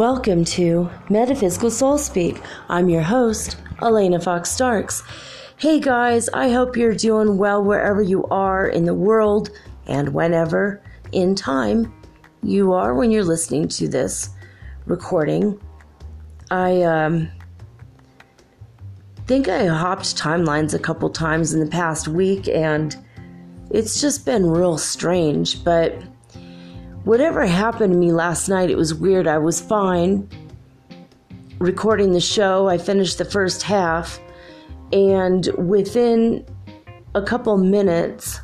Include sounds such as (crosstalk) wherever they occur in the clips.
Welcome to Metaphysical Soul Speak. I'm your host, Elena Fox Starks. Hey guys, I hope you're doing well wherever you are in the world and whenever in time you are when you're listening to this recording. I um, think I hopped timelines a couple times in the past week and it's just been real strange, but Whatever happened to me last night, it was weird. I was fine recording the show. I finished the first half, and within a couple minutes,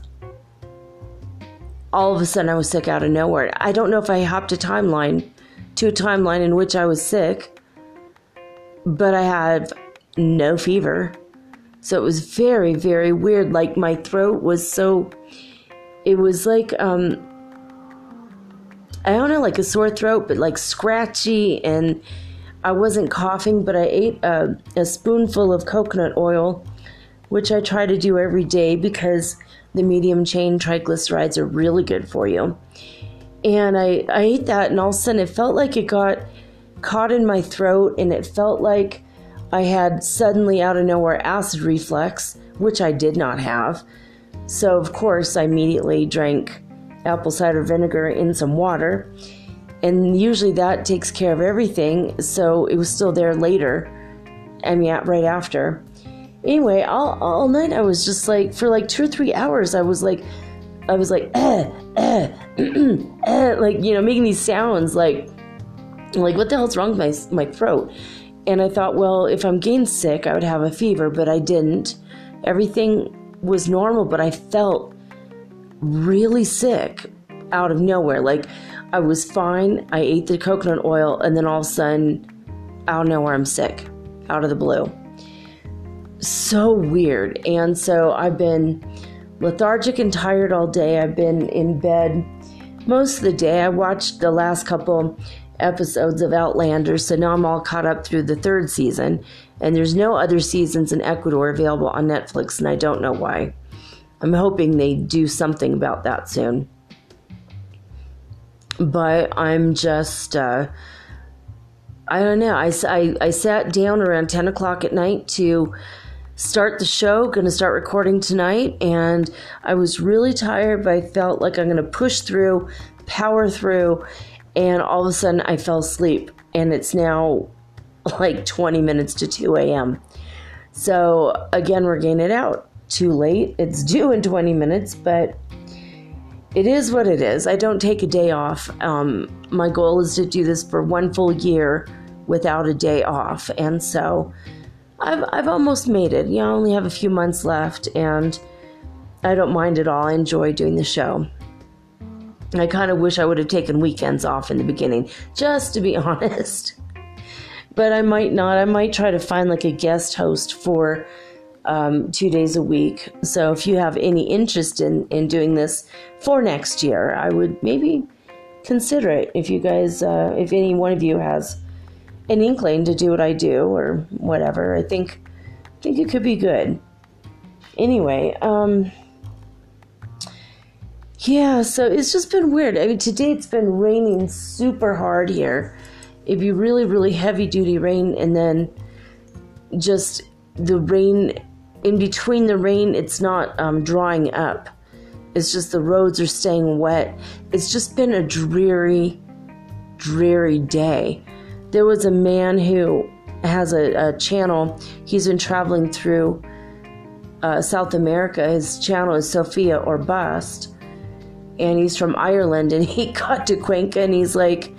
all of a sudden I was sick out of nowhere. I don't know if I hopped a timeline to a timeline in which I was sick, but I had no fever. So it was very, very weird. Like my throat was so, it was like, um, I don't know, like a sore throat, but like scratchy, and I wasn't coughing, but I ate a, a spoonful of coconut oil, which I try to do every day because the medium chain triglycerides are really good for you. And I, I ate that, and all of a sudden it felt like it got caught in my throat, and it felt like I had suddenly out of nowhere acid reflux, which I did not have. So, of course, I immediately drank apple cider vinegar in some water. And usually that takes care of everything. So it was still there later. I mean, right after. Anyway, all, all night I was just like, for like two or three hours, I was like, I was like, (clears throat) eh, eh, (clears throat) eh, like, you know, making these sounds like, like, what the hell's wrong with my, my throat? And I thought, well, if I'm getting sick, I would have a fever, but I didn't. Everything was normal, but I felt really sick out of nowhere. Like I was fine. I ate the coconut oil, and then all of a sudden, out of nowhere, I'm sick, out of the blue. So weird. And so I've been lethargic and tired all day. I've been in bed most of the day. I watched the last couple episodes of Outlander, so now I'm all caught up through the third season. And there's no other seasons in Ecuador available on Netflix, and I don't know why. I'm hoping they do something about that soon. But I'm just, uh, I don't know. I, I, I sat down around 10 o'clock at night to start the show, going to start recording tonight, and I was really tired, but I felt like I'm going to push through, power through, and all of a sudden I fell asleep. And it's now like 20 minutes to 2 a.m. So again, we're getting it out too late. It's due in 20 minutes, but it is what it is. I don't take a day off. Um, my goal is to do this for one full year without a day off. And so I've, I've almost made it. You know, I only have a few months left, and I don't mind at all. I enjoy doing the show. I kind of wish I would have taken weekends off in the beginning, just to be (laughs) honest. But I might not. I might try to find like a guest host for um, two days a week. So if you have any interest in, in doing this for next year, I would maybe consider it. If you guys, uh, if any one of you has an inkling to do what I do or whatever, I think I think it could be good. Anyway, um, yeah, so it's just been weird. I mean, today it's been raining super hard here. It'd be really, really heavy duty rain, and then just the rain in between the rain, it's not um, drying up. It's just the roads are staying wet. It's just been a dreary, dreary day. There was a man who has a, a channel. He's been traveling through uh, South America. His channel is Sophia or Bust. And he's from Ireland. And (laughs) he got to Cuenca and he's like,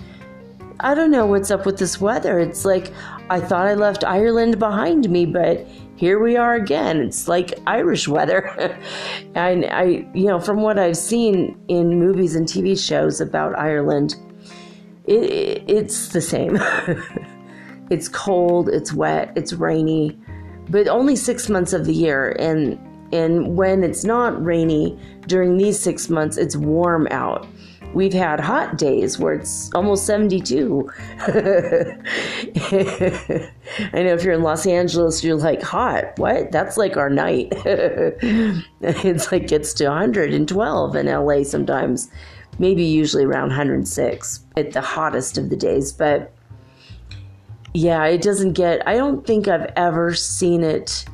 I don't know what's up with this weather. It's like I thought I left Ireland behind me, but here we are again. It's like Irish weather. (laughs) and I, you know, from what I've seen in movies and TV shows about Ireland, it, it's the same. (laughs) it's cold, it's wet, it's rainy, but only six months of the year. And and when it's not rainy during these six months, it's warm out. We've had hot days where it's almost 72. (laughs) I know if you're in Los Angeles, you're like, hot. What? That's like our night. (laughs) it's like gets to 112 in LA sometimes, maybe usually around 106 at the hottest of the days. But yeah, it doesn't get, I don't think I've ever seen it.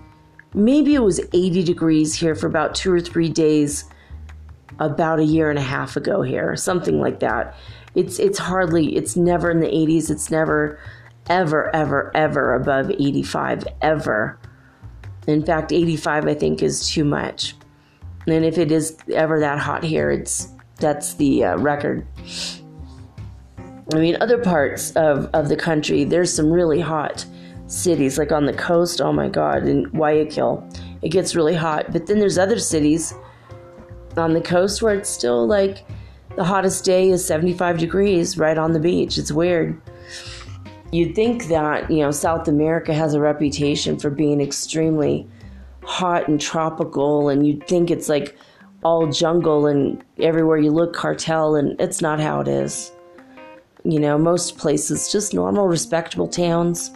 Maybe it was 80 degrees here for about two or three days about a year and a half ago here, something like that. It's it's hardly it's never in the 80s. It's never ever ever ever above 85 ever. In fact, 85 I think is too much. And if it is ever that hot here, it's that's the uh, record. I mean, other parts of, of the country, there's some really hot cities, like on the coast. Oh my God, in Guayaquil, it gets really hot. But then there's other cities on the coast where it's still like the hottest day is 75 degrees right on the beach. It's weird. You'd think that, you know, South America has a reputation for being extremely hot and tropical, and you'd think it's like all jungle and everywhere you look cartel, and it's not how it is. You know, most places, just normal, respectable towns,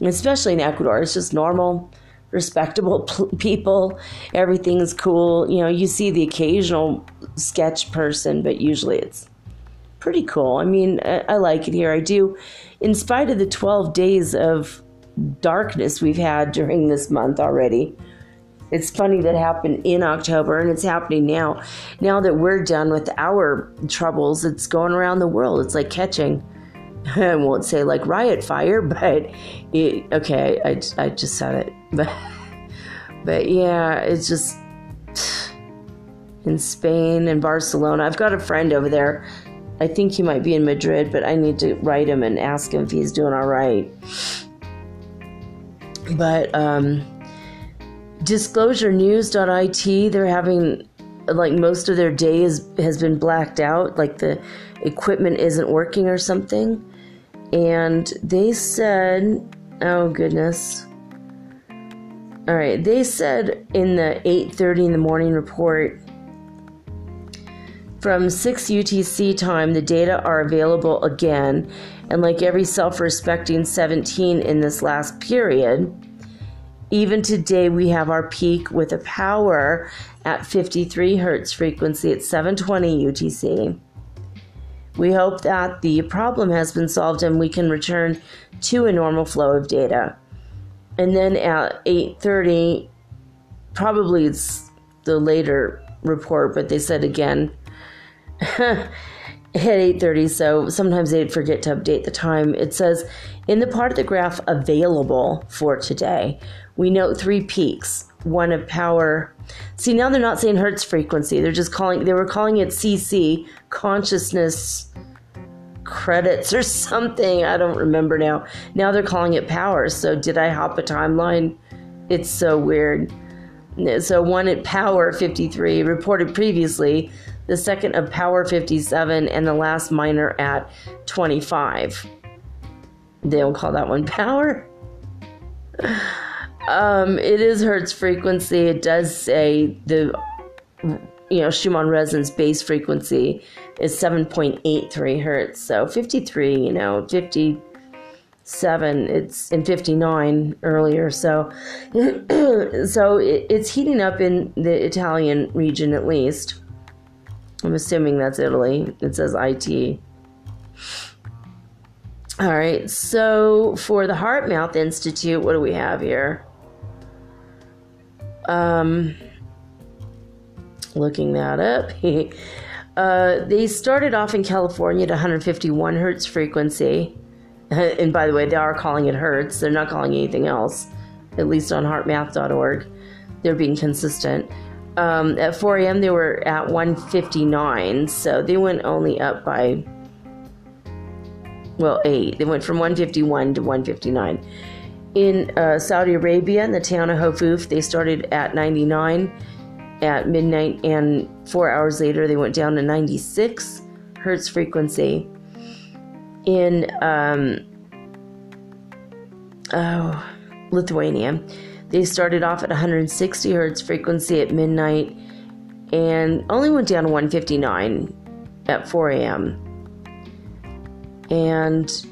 especially in Ecuador, it's just normal respectable (laughs) people. Everything's cool. You know, you see the occasional sketch person, but usually it's pretty cool. I mean, I, I like it here. I do. In spite of the 12 days of darkness we've had during this month already. It's funny that happened in October and it's happening now. Now that we're done with our troubles, it's going around the world. It's like catching. (laughs) I won't say like riot fire, (laughs) but it, okay, I, I just said it. (laughs) But, but yeah, it's just (sighs) in Spain and Barcelona. I've got a friend over there. I think he might be in Madrid, but I need to write him and ask him if he's doing all right. But um, disclosurenews.it, they're having like most of their day is, has been blacked out, like the equipment isn't working or something. And they said, oh goodness. All right, they said in the 8:30 in the morning report from 6 UTC time the data are available again and like every self-respecting 17 in this last period even today we have our peak with a power at 53 hertz frequency at 720 UTC. We hope that the problem has been solved and we can return to a normal flow of data. And then at 8.30 probably it's the later report but they said again (laughs) at 8.30 so sometimes they'd forget to update the time. It says in the part of the graph available for today we note three peaks one of power see now they're not saying hertz frequency they're just calling they were calling it cc consciousness credits or (laughs) something. I don't remember now. Now they're calling it power. So did I hop a timeline? It's so weird. So one at Power 53 reported previously, the second of Power 57, and the last minor at 25. They don't call that one (laughs) Power. Um, it is Hertz frequency. It does say the you know Schumann resonance base frequency is 7.83 hertz. So 53, you know, 57, it's in 59 earlier. So (clears throat) so it, it's heating up in the Italian region at least. I'm assuming that's Italy. It says IT. All right, so for the HeartMath Institute, what do we have here? Um, looking that up. (laughs) Uh, they started off in California at 151 hertz frequency. (laughs) And by the way, they are calling it hertz. They're not calling anything else, at least on heartmath.org. They're being consistent. Um, at 4 a.m., they were at 159, so they went only up by well, eight. They went from 151 to 159. In uh, Saudi Arabia, in the town of Hofuf, they started at 99 at midnight, and four hours later, they went down to 96 hertz frequency. In um, oh, Lithuania, they started off at 160 hertz frequency at midnight and only went down to 159 at 4 a.m. And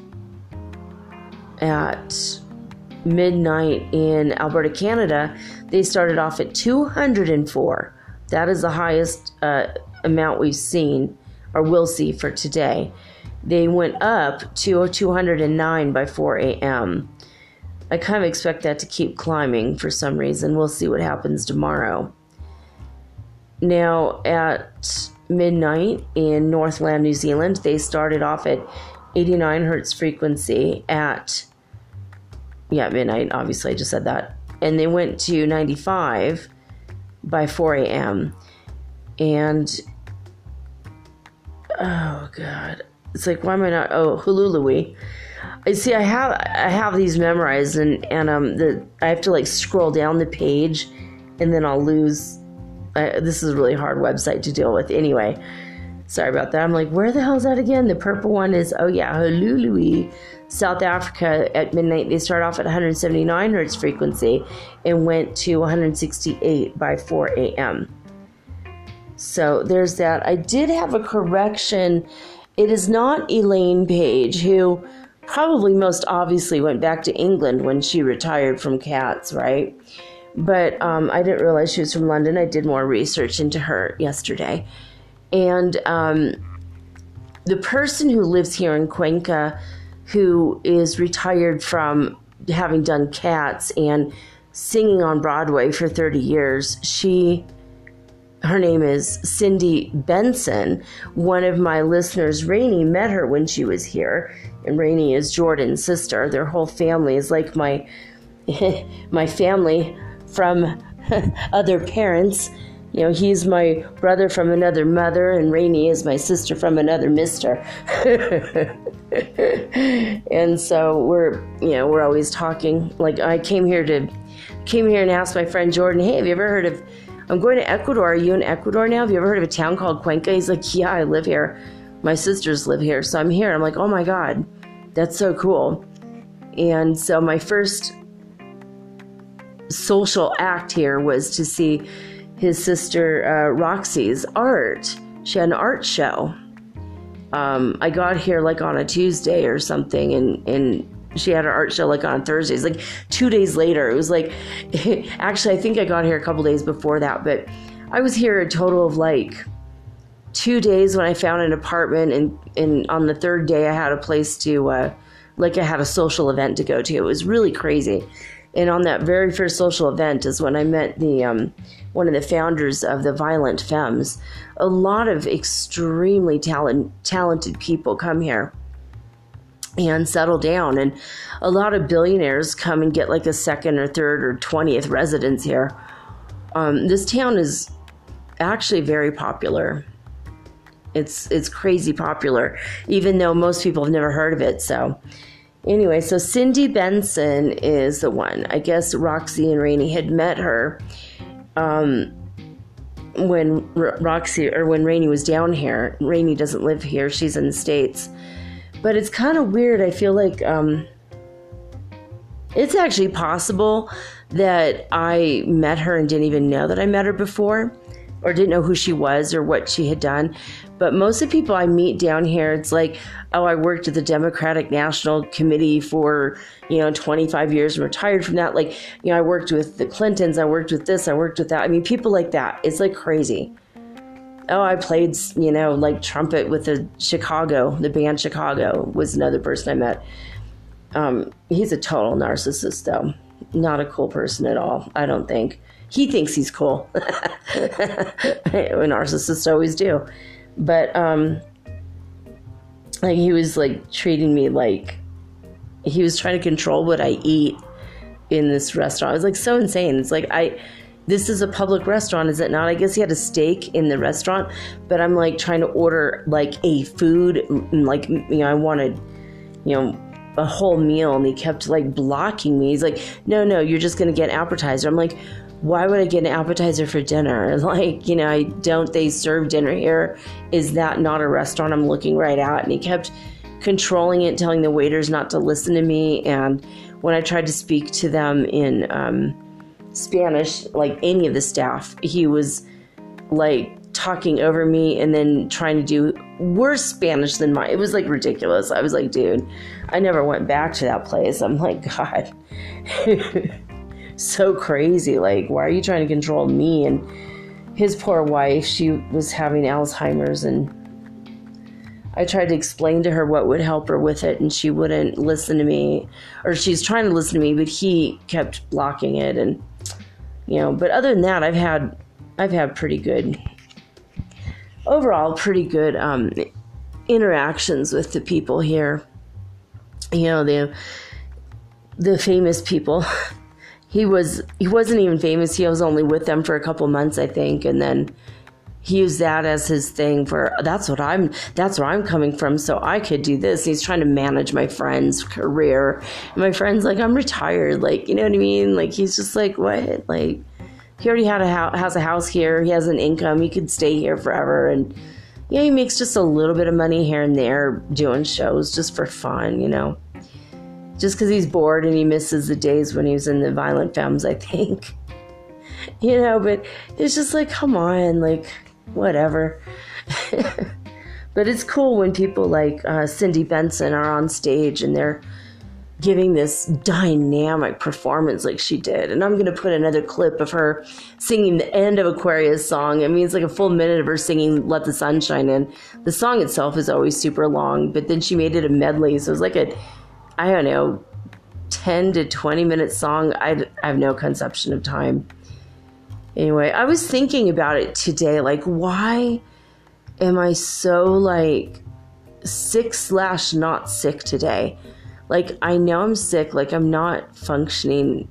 at midnight in Alberta, Canada, they started off at 204. That is the highest uh, amount we've seen or will see for today. They went up to 209 by 4 a.m. I kind of expect that to keep climbing for some reason. We'll see what happens tomorrow. Now, at midnight in Northland, New Zealand, they started off at 89 hertz frequency at, yeah, midnight. Obviously, I just said that. And they went to 95 by 4 a.m. And, oh, God. It's like, why am I not? Oh, Hulului. I see. I have I have these memorized, and and um, the I have to like scroll down the page, and then I'll lose uh, this is a really hard website to deal with anyway. Sorry about that. I'm like, where the hell is that again? The purple one is, oh yeah, Hulului, South Africa at midnight. They start off at 179 hertz frequency and went to 168 by 4 a.m. So there's that. I did have a correction. It is not Elaine Paige, who probably most obviously went back to England when she retired from cats, right? but um, I didn't realize she was from London. I did more research into her yesterday. And um, the person who lives here in Cuenca, who is retired from having done cats and singing on Broadway for 30 years, she her name is Cindy Benson. One of my listeners, Rainey, met her when she was here, and Rainey is Jordan's sister. Their whole family is like my (laughs) my family from (laughs) other parents. You know, he's my brother from another mother, and Rainey is my sister from another mister. (laughs) and so we're, you know, we're always talking. Like I came here to, came here and asked my friend Jordan, "Hey, have you ever heard of? I'm going to Ecuador. Are you in Ecuador now? Have you ever heard of a town called Cuenca?" He's like, "Yeah, I live here. My sisters live here, so I'm here." I'm like, "Oh my god, that's so cool." And so my first social act here was to see his sister uh, Roxy's art. She had an art show. Um, I got here like on a Tuesday or something, and and she had her art show like on Thursdays. Like two days later, it was like (laughs) actually I think I got here a couple days before that, but I was here a total of like two days when I found an apartment, and and on the third day I had a place to uh, like I had a social event to go to. It was really crazy. And on that very first social event is when I met the um, one of the founders of the Violent Femmes. A lot of extremely talent, talented people come here and settle down, and a lot of billionaires come and get like a second or third or twentieth residence here. Um, this town is actually very popular. It's it's crazy popular, even though most people have never heard of it. So Anyway, so Cindy Benson is the one. I guess Roxy and Rainey had met her um, when R- Roxy or when Rainey was down here. Rainey doesn't live here; she's in the states. But it's kind of weird. I feel like um, it's actually possible that I met her and didn't even know that I met her before or didn't know who she was or what she had done. But most of the people I meet down here, it's like, oh, I worked at the Democratic National Committee for, you know, 25 years and retired from that. Like, you know, I worked with the Clintons, I worked with this, I worked with that. I mean, people like that. It's like crazy. Oh, I played, you know, like trumpet with the Chicago, the band Chicago was another person I met. Um, he's a total narcissist, though. Not a cool person at all, I don't think. He thinks he's cool. (laughs) Narcissists always do. But um like he was like treating me like he was trying to control what I eat in this restaurant. It was like so insane. It's like I this is a public restaurant, is it not? I guess he had a steak in the restaurant, but I'm like trying to order like a food like you know, I wanted you know, a whole meal and he kept like blocking me. He's like, no, no, you're just going to get appetizer. I'm like, why would I get an appetizer for dinner? (laughs) Like, you know, I don't they serve dinner here? Is that not a restaurant I'm looking right at? And he kept controlling it, telling the waiters not to listen to me. And when I tried to speak to them in um, Spanish, like any of the staff, he was like talking over me and then trying to do worse Spanish than mine. It was like ridiculous. I was like, dude, I never went back to that place. I'm like, God, (laughs) so crazy. Like, why are you trying to control me? And his poor wife, she was having Alzheimer's and I tried to explain to her what would help her with it, and she wouldn't listen to me. Or she's trying to listen to me, but he kept blocking it. And you know, but other than that, I've had I've had pretty good overall pretty good um, interactions with the people here. You know, the the famous people. (laughs) he was he wasn't even famous. He was only with them for a couple months, I think, and then he used that as his thing for that's what I'm that's where I'm coming from so I could do this. He's trying to manage my friend's career. And my friend's like I'm retired like you know what I mean? Like he's just like what? Like he already had a house, has a house here. He has an income. He could stay here forever. And yeah, he makes just a little bit of money here and there doing shows just for fun, you know. Just because he's bored and he misses the days when he was in the Violent Femmes, I think. (laughs) you know, but it's just like, come on, like, whatever. (laughs) but it's cool when people like uh, Cindy Benson are on stage and they're giving this dynamic performance like she did. And I'm going to put another clip of her singing the end of Aquarius song. I mean, it's like a full minute of her singing Let the Sun Shine In. The song itself is always super long, but then she made it a medley. So it was like a, I don't know, 10 to 20 minute song. I, I have no conception of time. Anyway, I was thinking about it today. Like, why am I so like sick slash not sick today? Like, I know I'm sick, like, I'm not functioning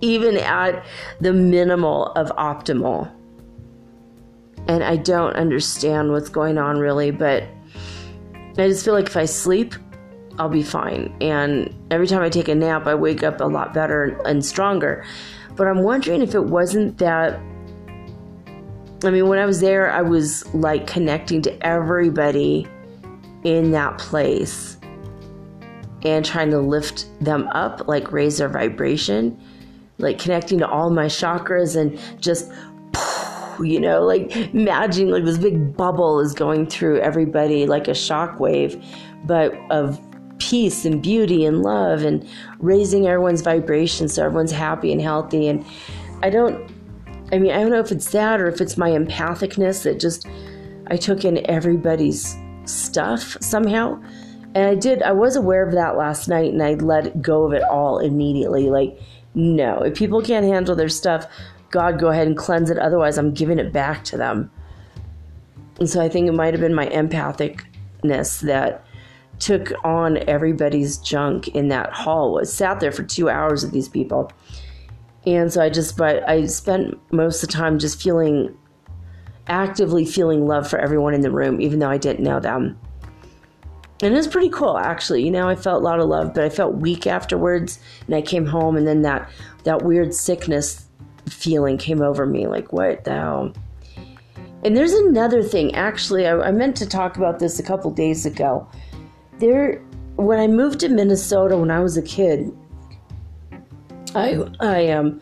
even at the minimal of optimal. And I don't understand what's going on really, but I just feel like if I sleep, I'll be fine. And every time I take a nap, I wake up a lot better and stronger. But I'm wondering if it wasn't that. I mean, when I was there, I was like connecting to everybody in that place and trying to lift them up, like raise their vibration, like connecting to all my chakras and just, you know, like imagining like this big bubble is going through everybody like a shockwave, but of peace and beauty and love and raising everyone's vibration so everyone's happy and healthy. And I don't, I mean, I don't know if it's that or if it's my empathicness that just, I took in everybody's stuff somehow and I did, I was aware of that last night and I let go of it all immediately. Like, no, if people can't handle their stuff, God, go ahead and cleanse it. Otherwise, I'm giving it back to them. And so I think it might have been my empathicness that took on everybody's junk in that hall. Was sat there for two hours with these people, and so I just, but I spent most of the time just feeling, actively feeling love for everyone in the room, even though I didn't know them. And it was pretty cool actually. You know i felt a lot of love but i felt weak afterwards and i came home and then that that weird sickness feeling came over me like what the hell? And there's another thing actually i, I meant to talk about this a couple days ago there when i moved to minnesota when i was a kid i i um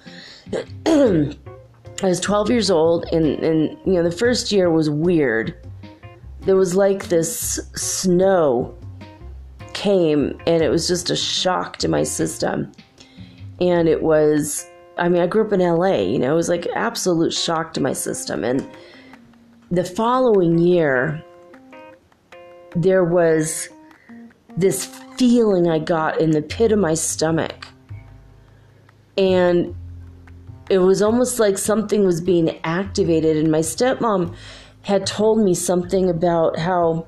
(clears throat) i was 12 years old and and you know the first year was weird there was like this snow came and it was just a shock to my system. And it was, I mean, I grew up in LA, you know, it was like absolute shock to my system. And the following year, there was this feeling I got in the pit of my stomach. And it was almost like something was being activated. And my stepmom had told me something about how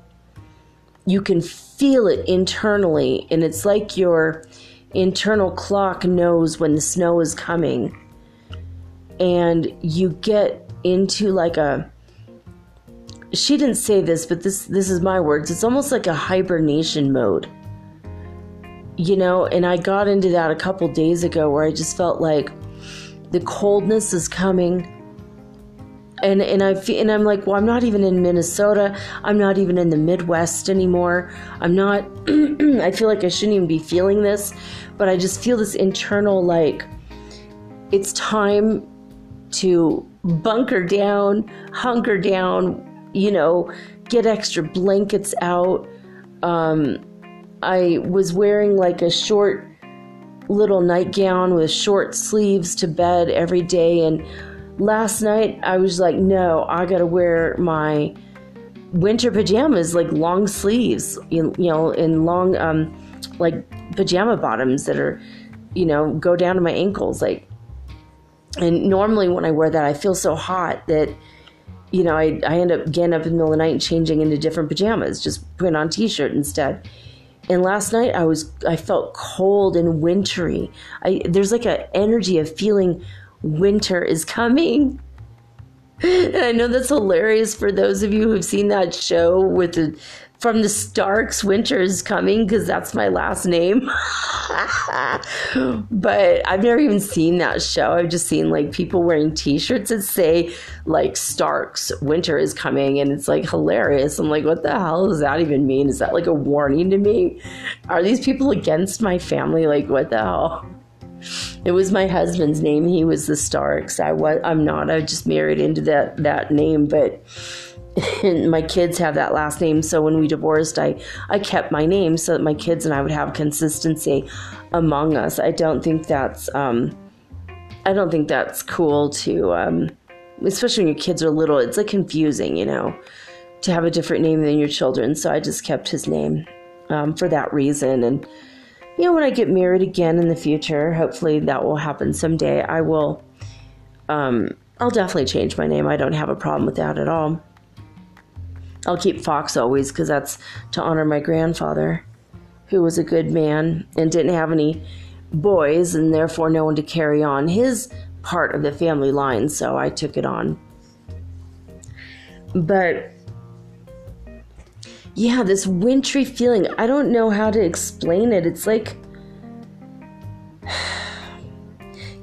you can feel it internally, and it's like your internal clock knows when the snow is coming. And you get into like a she didn't say this, but this this is my words. It's almost like a hibernation mode. you know, and I got into that a couple days ago where I just felt like the coldness is coming. And and I feel, and I'm like, well, I'm not even in Minnesota. I'm not even in the Midwest anymore. I'm not. (clears throat) I feel like I shouldn't even be feeling this, but I just feel this internal like it's time to bunker down, hunker down. You know, get extra blankets out. Um, I was wearing like a short little nightgown with short sleeves to bed every day. And last night I was like, no, I gotta wear my winter pajamas, like long sleeves, you, know, in long, um, like pajama bottoms that are, you know, go down to my ankles. Like, and normally when I wear that, I feel so hot that, you know, I, I end up getting up in the middle of the night and changing into different pajamas, just putting on t shirt instead. And last night I was I felt cold and wintry. I there's like an energy of feeling winter is coming. And (laughs) I know that's hilarious for those of you who've seen that show with the from the Starks, winter is coming because that's my last name. (laughs) but I've never even seen that show. I've just seen like people wearing T-shirts that say like Starks, winter is coming, and it's like hilarious. I'm like, what the hell does that even mean? Is that like a warning to me? Are these people against my family? Like, what the hell? It was my husband's name. He was the Starks. I was. I'm not. I just married into that that name, but my kids have that last name so when we divorced i i kept my name so that my kids and i would have consistency among us. I don't think that's um i don't think that's cool to um especially when your kids are little it's like confusing you know to have a different name than your children so i just kept his name um, for that reason. And you know when i get married again in the future hopefully that will happen someday i will um i'll definitely change my name. I don't have a problem with that at all I'll keep Fox always because that's to honor my grandfather, who was a good man and didn't have any boys and therefore no one to carry on his part of the family line, so I took it on. But yeah, this wintry feeling, I don't know how to explain it. It's like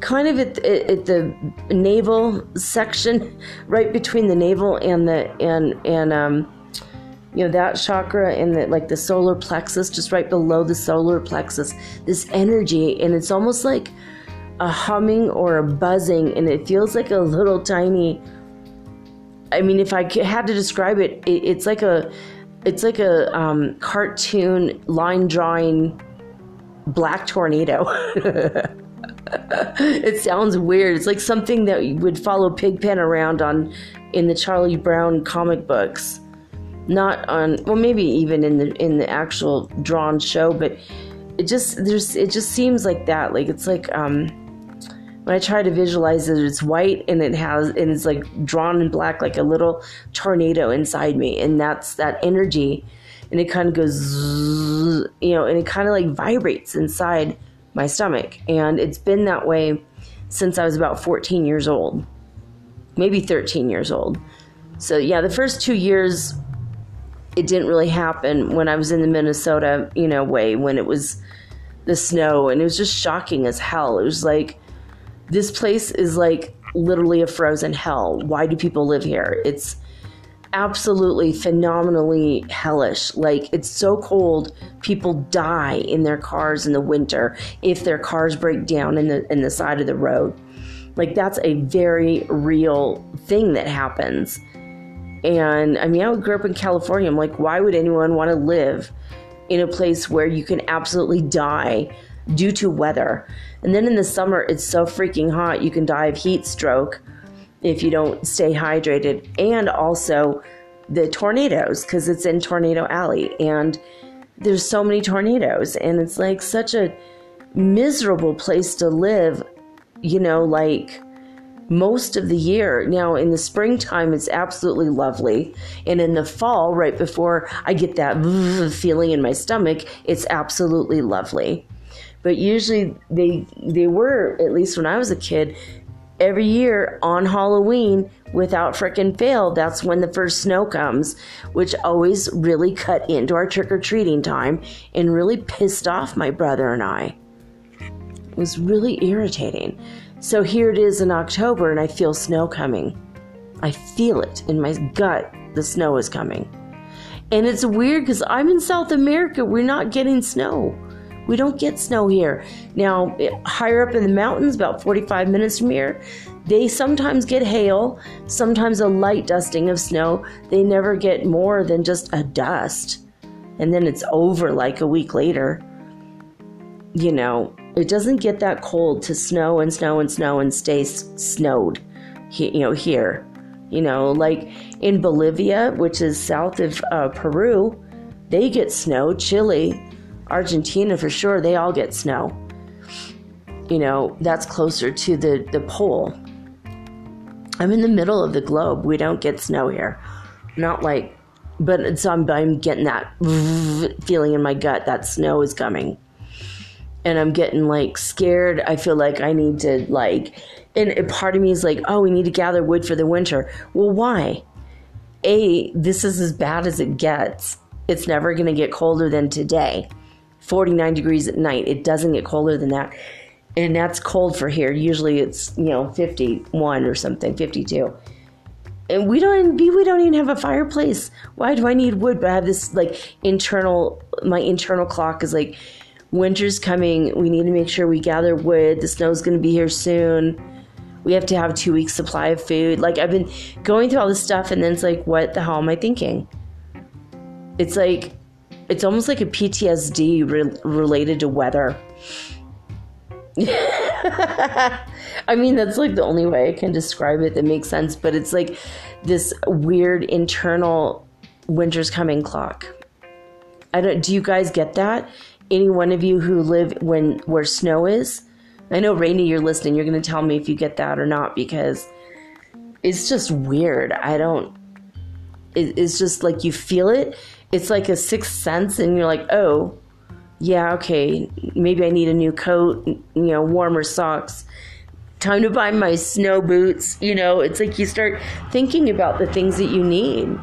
kind of at, at, the navel section, (laughs) right between the navel and the and and um, you know that chakra and the like the solar plexus, just right below the solar plexus. This energy, and it's almost like a humming or a buzzing, and it feels like a little tiny. I mean, if I had to describe it, it it's like a it's like a um, cartoon line drawing black tornado. (laughs) (laughs) it sounds weird. It's like something that would follow Pigpen around on in the Charlie Brown comic books. Not on well maybe even in the in the actual drawn show, but it just there's it just seems like that. Like it's like um when I try to visualize it, it's white and it has and it's like drawn in black like a little tornado inside me, and that's that energy, and it kind of goes, you know, and it kind of like vibrates inside my stomach. And it's been that way since I was about 14 years old, maybe 13 years old. So, yeah, the first two years, it didn't really happen when I was in the Minnesota, you know, way when it was the snow and it was just shocking as hell. It was like, this place is like literally a frozen hell. Why do people live here? It's absolutely phenomenally hellish. Like it's so cold, people die in their cars in the winter if their cars break down in the in the side of the road. Like that's a very real thing that happens. And I mean, I grew up in California. I'm like, why would anyone want to live in a place where you can absolutely die due to weather? And then in the summer, it's so freaking hot, you can die of heat stroke if you don't stay hydrated, and also the tornadoes because it's in Tornado Alley and there's so many tornadoes, and it's like such a miserable place to live, you know, like most of the year. Now, in the springtime, it's absolutely lovely. And in the fall, right before I get that feeling in my stomach, it's absolutely lovely. But usually, they, they were, at least when I was a kid, every year on Halloween, without frickin' fail, that's when the first snow comes, which always really cut into our trick or treating time and really pissed off my brother and I. It was really irritating. So here it is in October, and I feel snow coming. I feel it in my gut. The snow is coming. And it's weird because I'm in South America. We're not getting snow. We don't get snow here. Now, higher up in the mountains, about 45 minutes from here, they sometimes get hail, sometimes a light dusting of snow. They never get more than just a dust. And then it's over like a week later. You know, it doesn't get that cold to snow and snow and snow and stay snowed, you know, here. You know, like in Bolivia, which is south of uh, Peru, they get snow. Chile, Argentina for sure, they all get snow. You know, that's closer to the, the pole. I'm in the middle of the globe. We don't get snow here. Not like, but so I'm, I'm getting that (laughs) feeling in my gut that snow is coming. And I'm getting like scared. I feel like I need to like, and part of me is like, oh, we need to gather wood for the winter. Well, why? A, this is as bad as it gets. It's never going to get colder than today. 49 degrees at night. It doesn't get colder than that. And that's cold for here. Usually it's, you know, 51 or something, 52. And we don't we don't even have a fireplace. Why do I need wood? But I have this like internal my internal clock is like winter's coming. We need to make sure we gather wood. The snow's gonna be here soon. We have to have two weeks supply of food. Like I've been going through all this stuff and then it's like, what the hell am I thinking? It's like it's almost like a PTSD re- related to weather. (laughs) I mean, that's like the only way I can describe it that makes sense, but it's like this weird internal winter's coming clock. I don't do you guys get that? Any one of you who live when where snow is? I know Rainey, you're listening. You're going to tell me if you get that or not because it's just weird. I don't it, it's just like you feel it it's like a sixth sense and you're like oh yeah okay maybe i need a new coat you know warmer socks time to buy my snow boots you know? It's like you start thinking about the things that you need.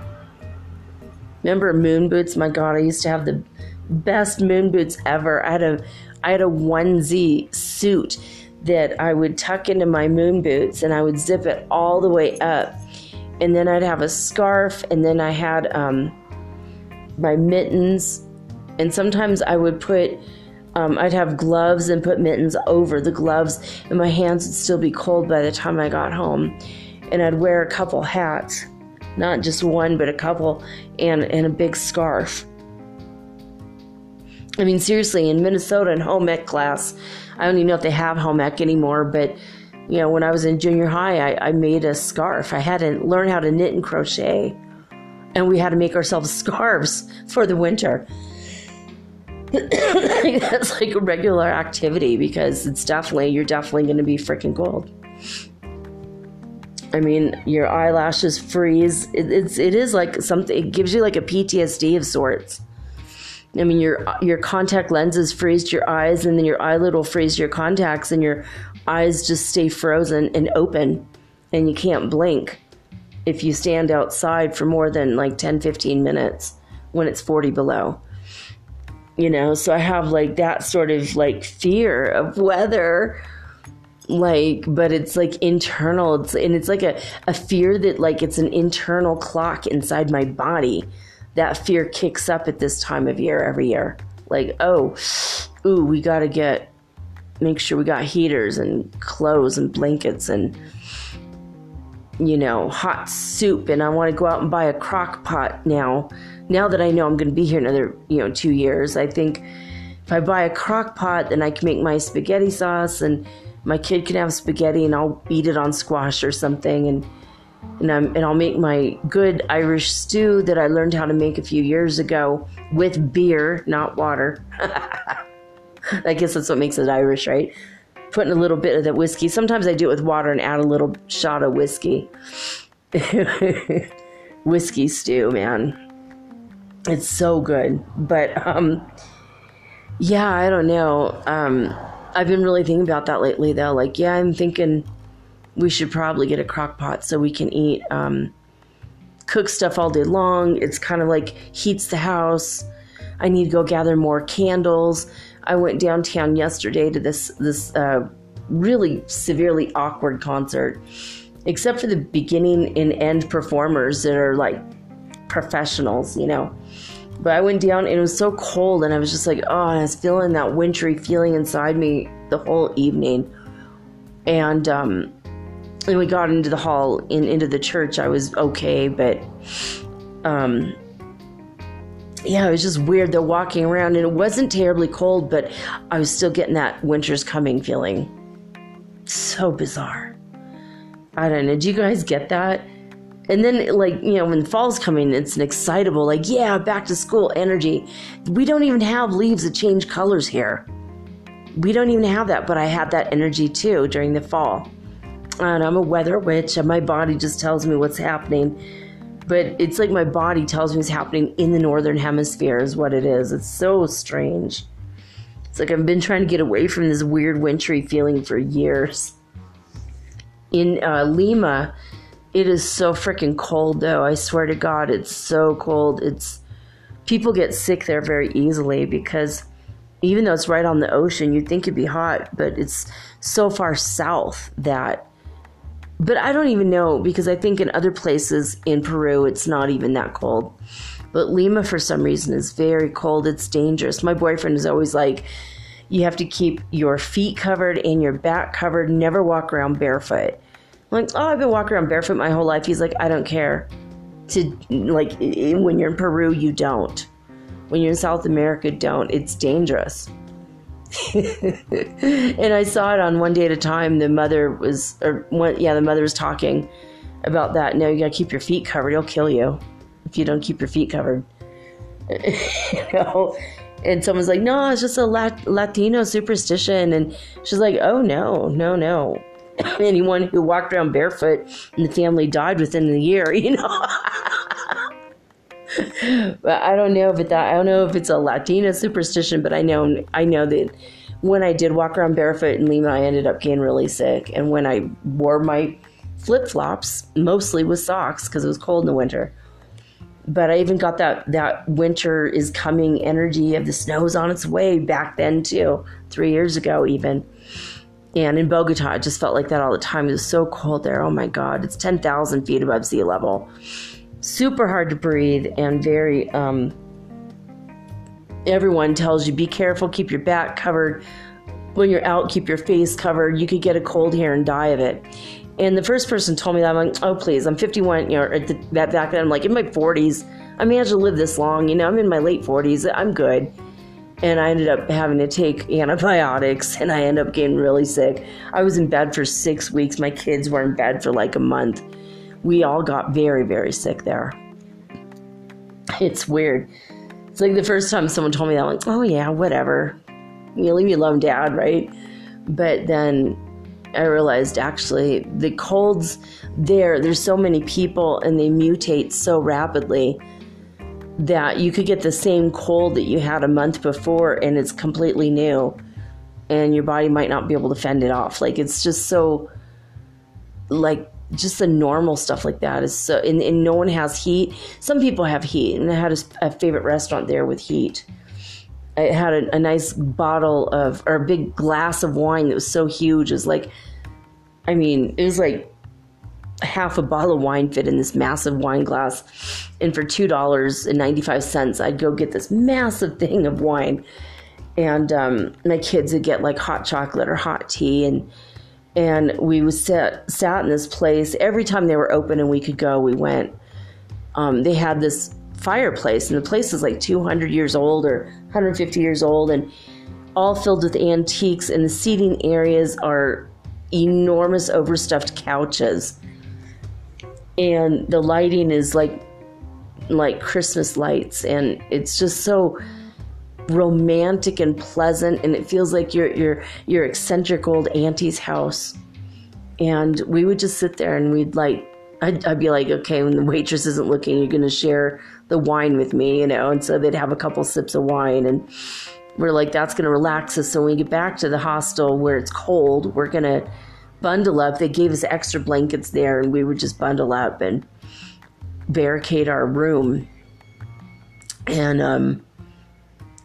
Remember moon boots? My god i used to have the best moon boots ever. I had a i had a onesie suit that i would tuck into my moon boots and i would zip it all the way up. And then i'd have a scarf and then i had um my mittens, and sometimes I would put um, I'd have gloves and put mittens over the gloves, and my hands would still be cold by the time I got home. And I'd wear a couple hats, not just one, but a couple, and, and a big scarf. I mean, seriously, in Minnesota in home ec class, I don't even know if they have home ec anymore, but you know, when I was in junior high, I, I made a scarf. I had to learn how to knit and crochet and we had to make ourselves (laughs) scarves for the winter. (coughs) That's like a regular activity because it's definitely, you're definitely going to be freaking cold. I mean, your eyelashes freeze. It, it's it is like something. It gives you like a PTSD of sorts. I mean, your your contact lenses freeze your eyes, and then your eyelid will freeze your contacts, and your eyes just stay frozen and open, and you can't blink if you stand outside for more than like 10, 15 minutes when it's 40 below. You know, so I have like that sort of like fear of weather like but it's like internal. It's, and it's like a, a fear that like it's an internal clock inside my body. That fear kicks up at this time of year every year. Like oh ooh we gotta get make sure we got heaters and clothes and blankets and you know, hot soup and I want to go out and buy a crock pot now. Now that I know I'm going to be here another, you know, two years, I think if I buy a crock pot, then I can make my spaghetti sauce and my kid can have spaghetti and I'll eat it on squash or something. And, and, I'm, and I'll make my good Irish stew that I learned how to make a few years ago with beer, not water. (laughs) I guess that's what makes it Irish, right? Putting a little bit of the whiskey. Sometimes I do it with water and add a little shot of whiskey. (laughs) whiskey stew, man. It's so good. But um yeah, I don't know. Um I've been really thinking about that lately though. Like, yeah, I'm thinking we should probably get a crock pot so we can eat, um, cook stuff all day long. It's kind of like heats the house. I need to go gather more candles. I went downtown yesterday to this this uh, really severely awkward concert, except for the beginning and end performers that are like professionals, you know. But I went down and it was so cold, and I was just like, oh, I was feeling that wintry feeling inside me the whole evening. And um, and we got into the hall in into the church. I was okay, but um, yeah, it was just weird. They're walking around, and it wasn't terribly cold, but I was still getting that winter's coming feeling. So bizarre. I don't know. Did you guys get that? And then, like, you know, when fall's coming, it's an excitable, like, yeah, back to school energy. We don't even have leaves that change colors here. We don't even have that, but I had that energy too during the fall. And I'm a weather witch, and my body just tells me what's happening. But it's like my body tells me it's happening in the northern hemisphere, is what it is. It's so strange. It's like I've been trying to get away from this weird wintry feeling for years. In uh, Lima, it is so freaking cold, though. I swear to God, it's so cold. It's people get sick there very easily because even though it's right on the ocean, you'd think it'd be hot, but it's so far south that. But I don't even know because I think in other places in Peru it's not even that cold. But Lima, for some reason, is very cold. It's dangerous. My boyfriend is always like, you have to keep your feet covered and your back covered. Never walk around barefoot. I'm like, oh, I've been walking around barefoot my whole life. He's like, I don't care. To like, when you're in Peru, you don't. When you're in South America, don't. It's dangerous. (laughs) and I saw it on one day at a time. The mother was, or one, yeah, the mother was talking about that. No, you gotta keep your feet covered. He'll kill you if you don't keep your feet covered. (laughs) you know, and someone's like, no, it's just a Lat- Latino superstition. And she's like, oh, no, no, no. (laughs) Anyone who walked around barefoot and the family died within the year, you know. But I don't know if that I don't know if it's a Latina superstition, but I know I know that when I did walk around barefoot in Lima, I ended up getting really sick. And when I wore my flip flops, mostly with socks because it was cold in the winter, but I even got that that winter is coming energy of the snow's on its way back then too, three years ago even. And in Bogota, it just felt like that all the time. It was so cold there. Oh my God, it's ten thousand feet above sea level. Super hard to breathe and very. Um, everyone tells you be careful, keep your back covered. When you're out, keep your face covered. You could get a cold here and die of it. And the first person told me that, I'm like, oh, please, I'm 51, you know, at the, that back then, I'm like in my 40s. I managed to live this long, you know, I'm in my late 40s. I'm good. And I ended up having to take antibiotics and I ended up getting really sick. I was in bed for six weeks. My kids were in bed for like a month. We all got very, very sick there. It's weird. It's like the first time someone told me that, like, oh, yeah, whatever. You leave me alone, dad, right? But then I realized actually the colds there, there's so many people and they mutate so rapidly that you could get the same cold that you had a month before and it's completely new and your body might not be able to fend it off. Like it's just so like just the normal stuff like that is so and, and no one has heat. Some people have heat and I had a, a favorite restaurant there with heat. I had a, a, nice bottle of or a big glass of wine that was so huge. It was like, I mean, it was like half a bottle of wine fit in this massive wine glass. And for two dollars and ninety five cents, I'd go get this massive thing of wine. And um, my kids would get like hot chocolate or hot tea, and and we would sit sat in this place every time they were open and we could go. We went. Um, they had this fireplace, and the place is like 200 years old or 150 years old, and all filled with antiques. And the seating areas are enormous overstuffed couches, and the lighting is like like Christmas lights, and it's just so romantic and pleasant, and it feels like your your your eccentric old auntie's house. And we would just sit there, and we'd like I'd, I'd, be like, okay, when the waitress isn't looking, you're to share the wine with me, you know? And so they'd have a couple sips of wine. And we're like, that's to relax us. So when we get back to the hostel where it's cold, we're to bundle up. They gave us extra blankets there, and we would just bundle up and barricade our room. And, um,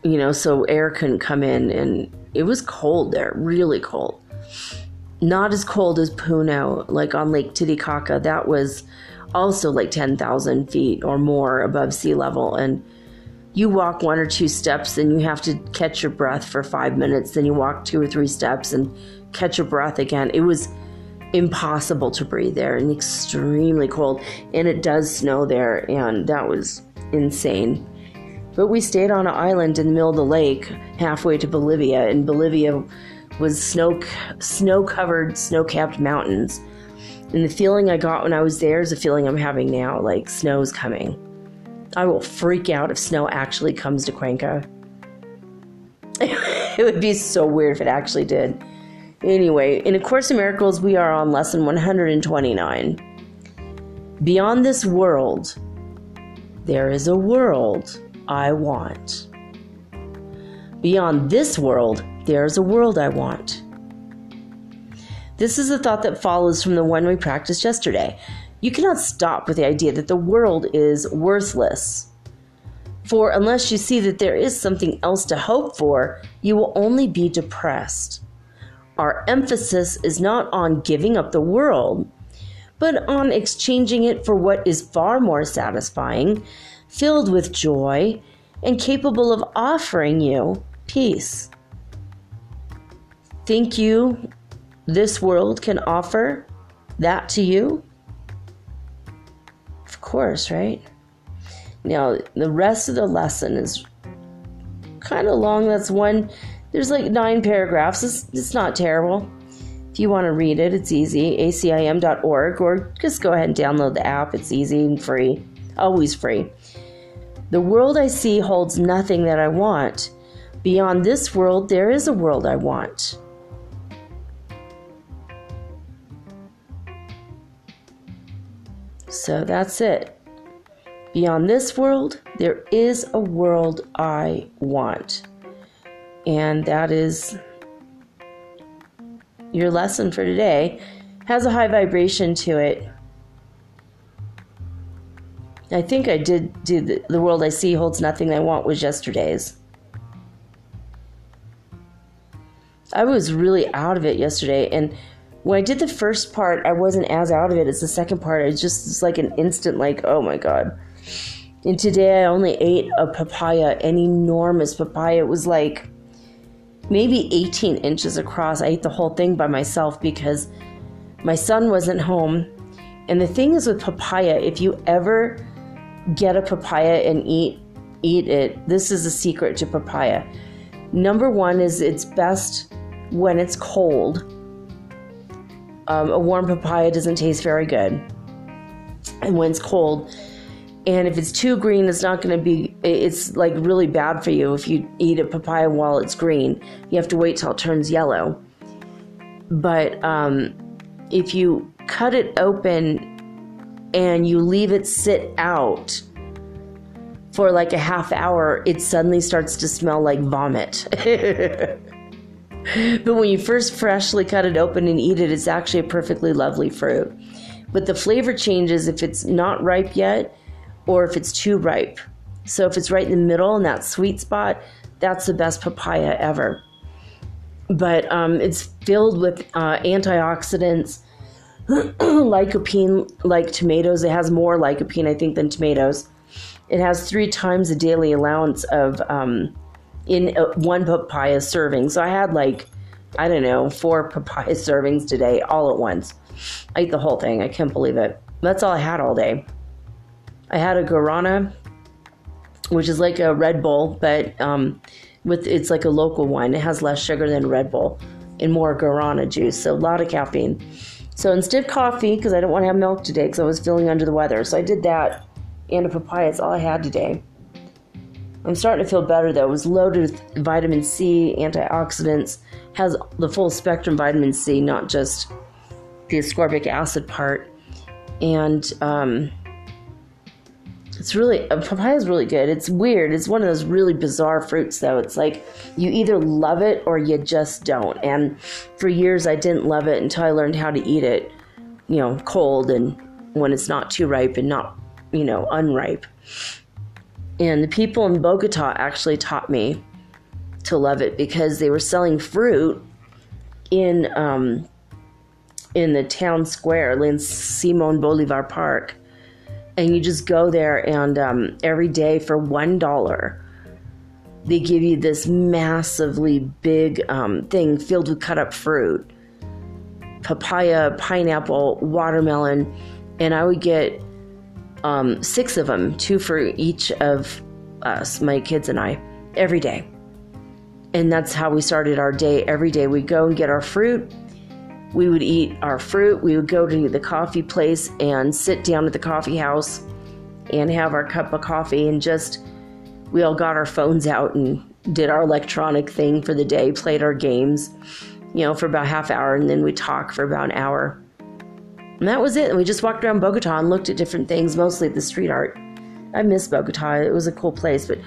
you know, so air couldn't come in, and it was cold there, really cold. Not as cold as Puno, like on Lake Titicaca. That was also like 10,000 feet or more above sea level. And you walk one or two steps and you have to catch your breath for five minutes. Then you walk two or three steps and catch your breath again. It was impossible to breathe there and extremely cold. And it does snow there, and that was insane. But we stayed on an island in the middle of the lake, halfway to Bolivia, and Bolivia was snow snow covered, snow capped mountains. And the feeling I got when I was there is the feeling I'm having now, like snow's coming. I will freak out if snow actually comes to Cuenca. (laughs) it would be so weird if it actually did. Anyway, in A Course in Miracles, we are on lesson 129. Beyond this world, there is a world I want. Beyond this world, there is a world I want. This is a thought that follows from the one we practiced yesterday. You cannot stop with the idea that the world is worthless. For unless you see that there is something else to hope for, you will only be depressed. Our emphasis is not on giving up the world, but on exchanging it for what is far more satisfying, filled with joy, and capable of offering you peace. Think you this world can offer that to you? Of course, right? Now, the rest of the lesson is kind of long. That's one there's like nine paragraphs. It's, it's not terrible. If you want to read it, it's easy. acim.org, or just go ahead and download the app. It's easy and free. Always free. The world I see holds nothing that I want. Beyond this world, there is a world I want. So that's it. Beyond this world, there is a world I want. And that is your lesson for today. Has a high vibration to it. I think I did do the, the world I see holds nothing I want was yesterday's. I was really out of it yesterday, and when I did the first part, I wasn't as out of it as the second part. It just was like an instant, like, oh my god. And today I only ate a papaya, an enormous papaya. It was like maybe 18 inches across. I ate the whole thing by myself because my son wasn't home. And the thing is with papaya, if you ever get a papaya and eat eat it, this is a secret to papaya. Number one is it's best when it's cold. Um, a warm papaya doesn't taste very good. And when it's cold, and if it's too green it's not going to be it's like really bad for you if you eat a papaya while it's green you have to wait till it turns yellow but um, if you cut it open and you leave it sit out for like a half hour it suddenly starts to smell like vomit (laughs) but when you first freshly cut it open and eat it it's actually a perfectly lovely fruit but the flavor changes if it's not ripe yet or if it's too ripe. So if it's right in the middle in that sweet spot, that's the best papaya ever. But um, it's filled with uh, antioxidants, (clears throat) lycopene, like tomatoes. It has more lycopene, I think, than tomatoes. It has three times the daily allowance of um, in a, one papaya serving. So I had like, I don't know, four papaya (laughs) servings today all at once. I ate the whole thing. I can't believe it. That's all I had all day. I had a Guarana, which is like a Red Bull, but um, with it's like a local wine. It has less sugar than Red Bull and more Guarana juice, so a lot of caffeine. So instead of coffee, because I don't want to have milk today, because I was feeling under the weather, so I did that and a papaya. It's all I had today. I'm starting to feel better though. It was loaded with vitamin C, antioxidants, has the full spectrum vitamin C, not just the ascorbic acid part, and um, It's really uh, papaya is really good. It's weird. It's one of those really bizarre fruits, though. It's like you either love it or you just don't. And for years, I didn't love it until I learned how to eat it, you know, cold and when it's not too ripe and not, you know, unripe. And the people in Bogota actually taught me to love it because they were selling fruit in um, in the town square in Simon Bolivar Park, and you just go there and um, every day for one dollar they give you this massively big um, thing filled with cut up fruit papaya pineapple watermelon and i would get um, six of them two for each of us my kids and i every day. And that's how we started our day. Every day we'd go and get our fruit we would eat our fruit. We would go to the coffee place and sit down at the coffee house and have our cup of coffee and just we all got our phones out and did our electronic thing for the day played our games you know for about half hour and then we talk for about an hour. And that was it. And we just walked around bogota and looked at different things mostly the street art. I miss bogota. It was a cool place but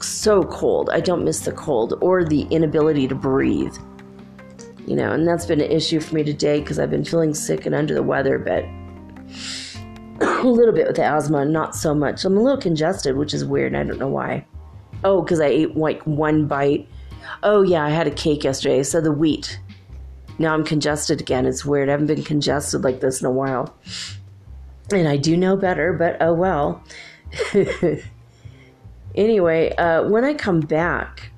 so cold. I don't miss the cold or the inability to breathe. You know, and that's been an issue for me today because I've been feeling sick and under the weather, but (clears throat) a little bit with the asthma, not so much. I'm a little congested, which is weird. I don't know why. Oh, because I ate like one bite. Oh, yeah, I had a cake yesterday, so the wheat. Now I'm congested again. It's weird. I haven't been congested like this in a while. And I do know better, but oh well. (laughs) anyway, uh, when I come back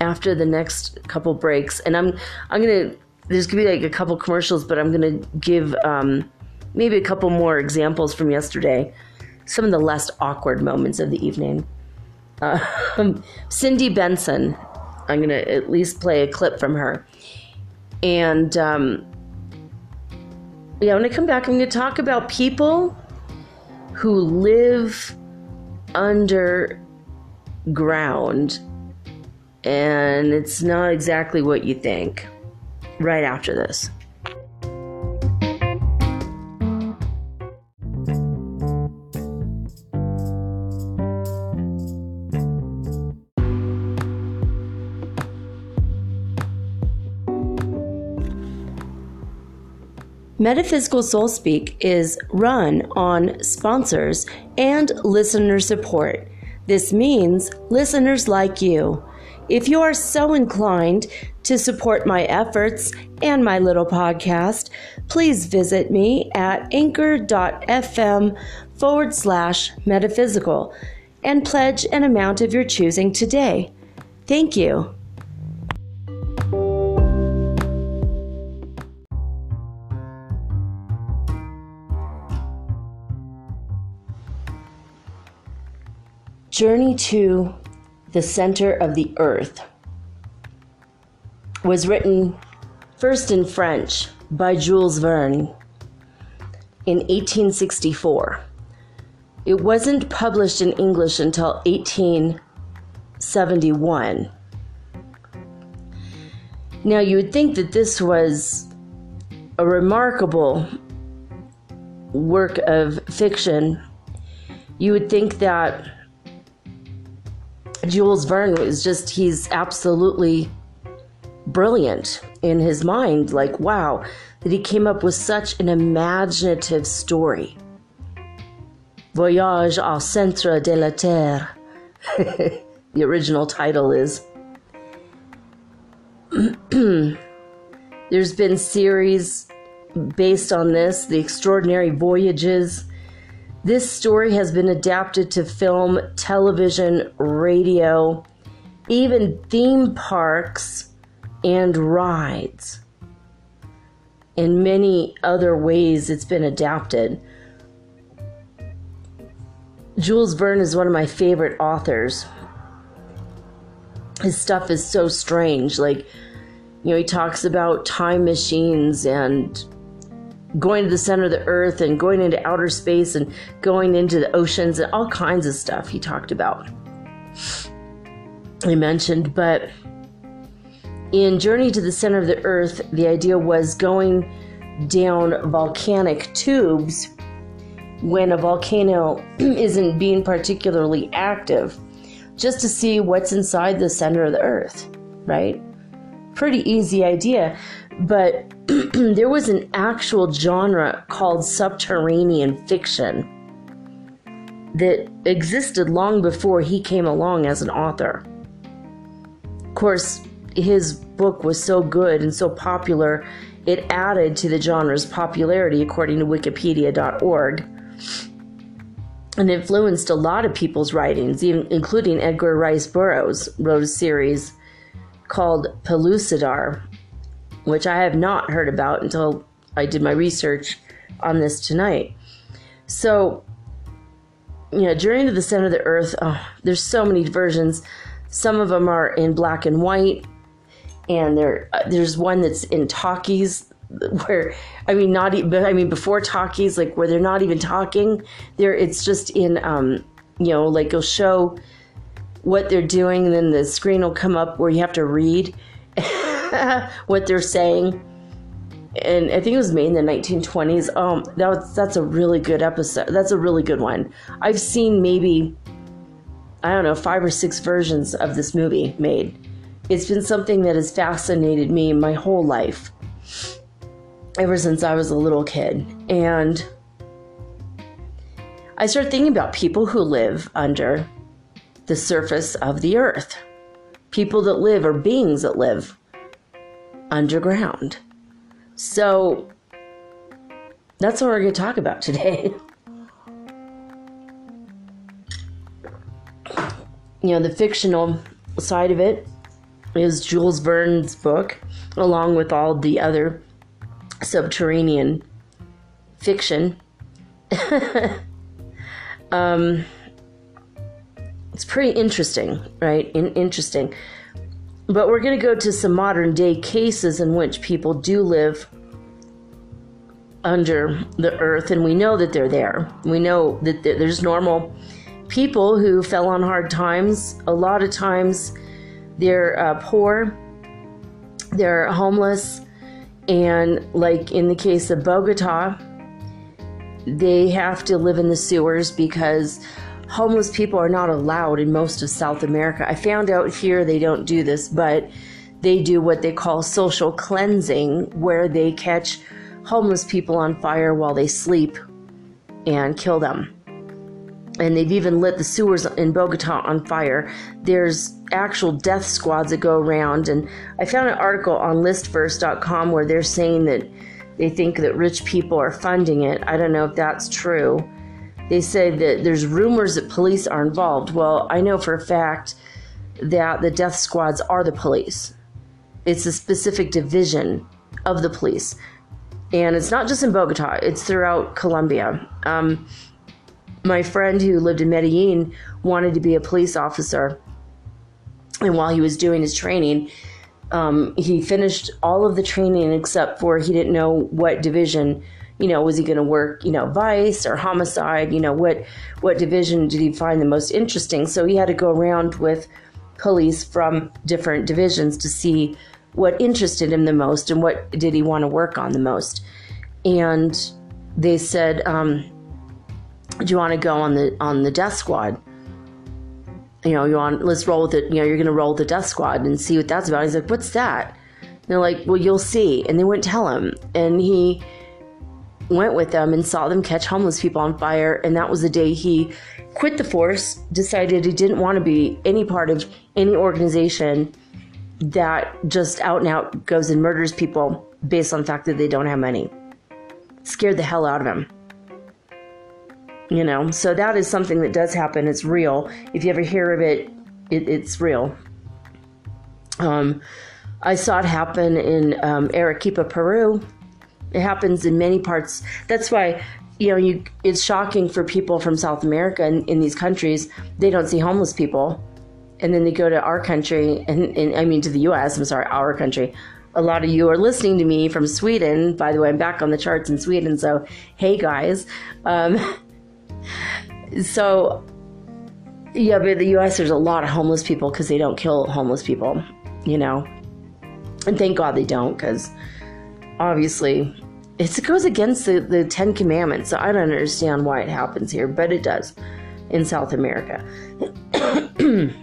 after the next couple breaks, and I'm I'm gonna there's gonna be like a couple commercials, but I'm gonna give um, maybe a couple more examples from yesterday, some of the less awkward moments of the evening. Uh, (laughs) Cindy Benson, I'm gonna at least play a clip from her, and um, yeah, when I come back, I'm gonna talk about people who live under ground, and it's not exactly what you think right after this. Metaphysical Soul Speak is run on sponsors and listener support. This means listeners like you. If you are so inclined to support my efforts and my little podcast, please visit me at anchor.fm forward slash metaphysical and pledge an amount of your choosing today. Thank you. Journey to the Center of the Earth was written first in French by Jules Verne in 1864. It wasn't published in English until 1871. Now, you would think that this was a remarkable work of fiction. You would think that Jules Verne was just, he's absolutely brilliant in his mind. Like, wow, that he came up with such an imaginative story. Voyage au centre de la Terre. (laughs) the original title is. (clears throat) There's been series based on this, The Extraordinary Voyages, this story has been adapted to film, television, radio, even theme parks and rides. In many other ways, it's been adapted. Jules Verne is one of my favorite authors. His stuff is so strange. Like, you know, he talks about time machines and going to the center of the earth and going into outer space and going into the oceans and all kinds of stuff he talked about. I mentioned, but in Journey to the Center of the Earth, the idea was going down volcanic tubes when a volcano (clears throat) isn't being particularly active, just to see what's inside the center of the earth, right? Pretty easy idea. But (clears throat) there was an actual genre called subterranean fiction that existed long before he came along as an author. Of course, his book was so good and so popular, it added to the genre's popularity, according to Wikipedia.org, and influenced a lot of people's writings, including Edgar Rice Burroughs, wrote a series called Pellucidar, which I have not heard about until I did my research on this tonight. So, you know, Journey to the Center of the Earth, oh, there's so many versions. Some of them are in black and white, and there uh, there's one that's in talkies (laughs) where I mean not even I mean before talkies like where they're not even talking. There it's just in um, you know like it'll show what they're doing, and then the screen will come up where you have to read (laughs) what they're saying and I think it was made in the 1920s. Um, that was, that's a really good episode. That's a really good one. I've seen maybe I don't know five or six versions of this movie made. It's been something that has fascinated me my whole life, ever since I was a little kid, and I started thinking about people who live under the surface of the earth, people that live or beings that live underground. So that's what we're going to talk about today. (laughs) you know, the fictional side of it is Jules Verne's book, along with all the other subterranean fiction. (laughs) um, it's pretty interesting, right? In- interesting. But we're going to go to some modern day cases in which people do live under the earth, and we know that they're there. We know that there's normal people who fell on hard times. A lot of times they're uh, poor, they're homeless, and like in the case of Bogota, they have to live in the sewers because homeless people are not allowed in most of South America. I found out here they don't do this, but they do what they call social cleansing, where they catch homeless people on fire while they sleep and kill them. And they've even lit the sewers in Bogota on fire. There's actual death squads that go around. And I found an article on listverse.com where they're saying that they think that rich people are funding it. I don't know if that's true they say that there's rumors that police are involved. Well, I know for a fact that the death squads are the police. It's a specific division of the police. And it's not just in Bogota, it's throughout Colombia. Um, my friend who lived in Medellin wanted to be a police officer. And while he was doing his training, um, he finished all of the training except for he didn't know what division you know, was he going to work, you know, vice or homicide? You know, what what division did he find the most interesting? So he had to go around with police from different divisions to see what interested him the most and what did he want to work on the most. And they said, um, "Do you want to go on the on the death squad?" You know, you want let's roll with it. You know, you're going to roll the death squad and see what that's about. He's like, "What's that?" And they're like, "Well, you'll see." And they wouldn't tell him, and he went with them and saw them catch homeless people on fire. And that was the day he quit the force, decided he didn't want to be any part of any organization that just out and out goes and murders people based on the fact that they don't have money. Scared the hell out of him. You know, so that is something that does happen. It's real. If you ever hear of it, it it's real. Um, I saw it happen in um, Arequipa, Peru it happens in many parts. That's why you know you it's shocking for people from South America and in these countries they don't see homeless people, and then they go to our country and, and I mean to the U.S. I'm sorry, our country. A lot of you are listening to me from Sweden. By the way, I'm back on the charts in Sweden, so hey guys. Um, (laughs) so yeah, but in the U.S. there's a lot of homeless people because they don't kill homeless people, you know, and thank God they don't because obviously it goes against the, the Ten Commandments. So I don't understand why it happens here, but it does in South America. (clears throat) and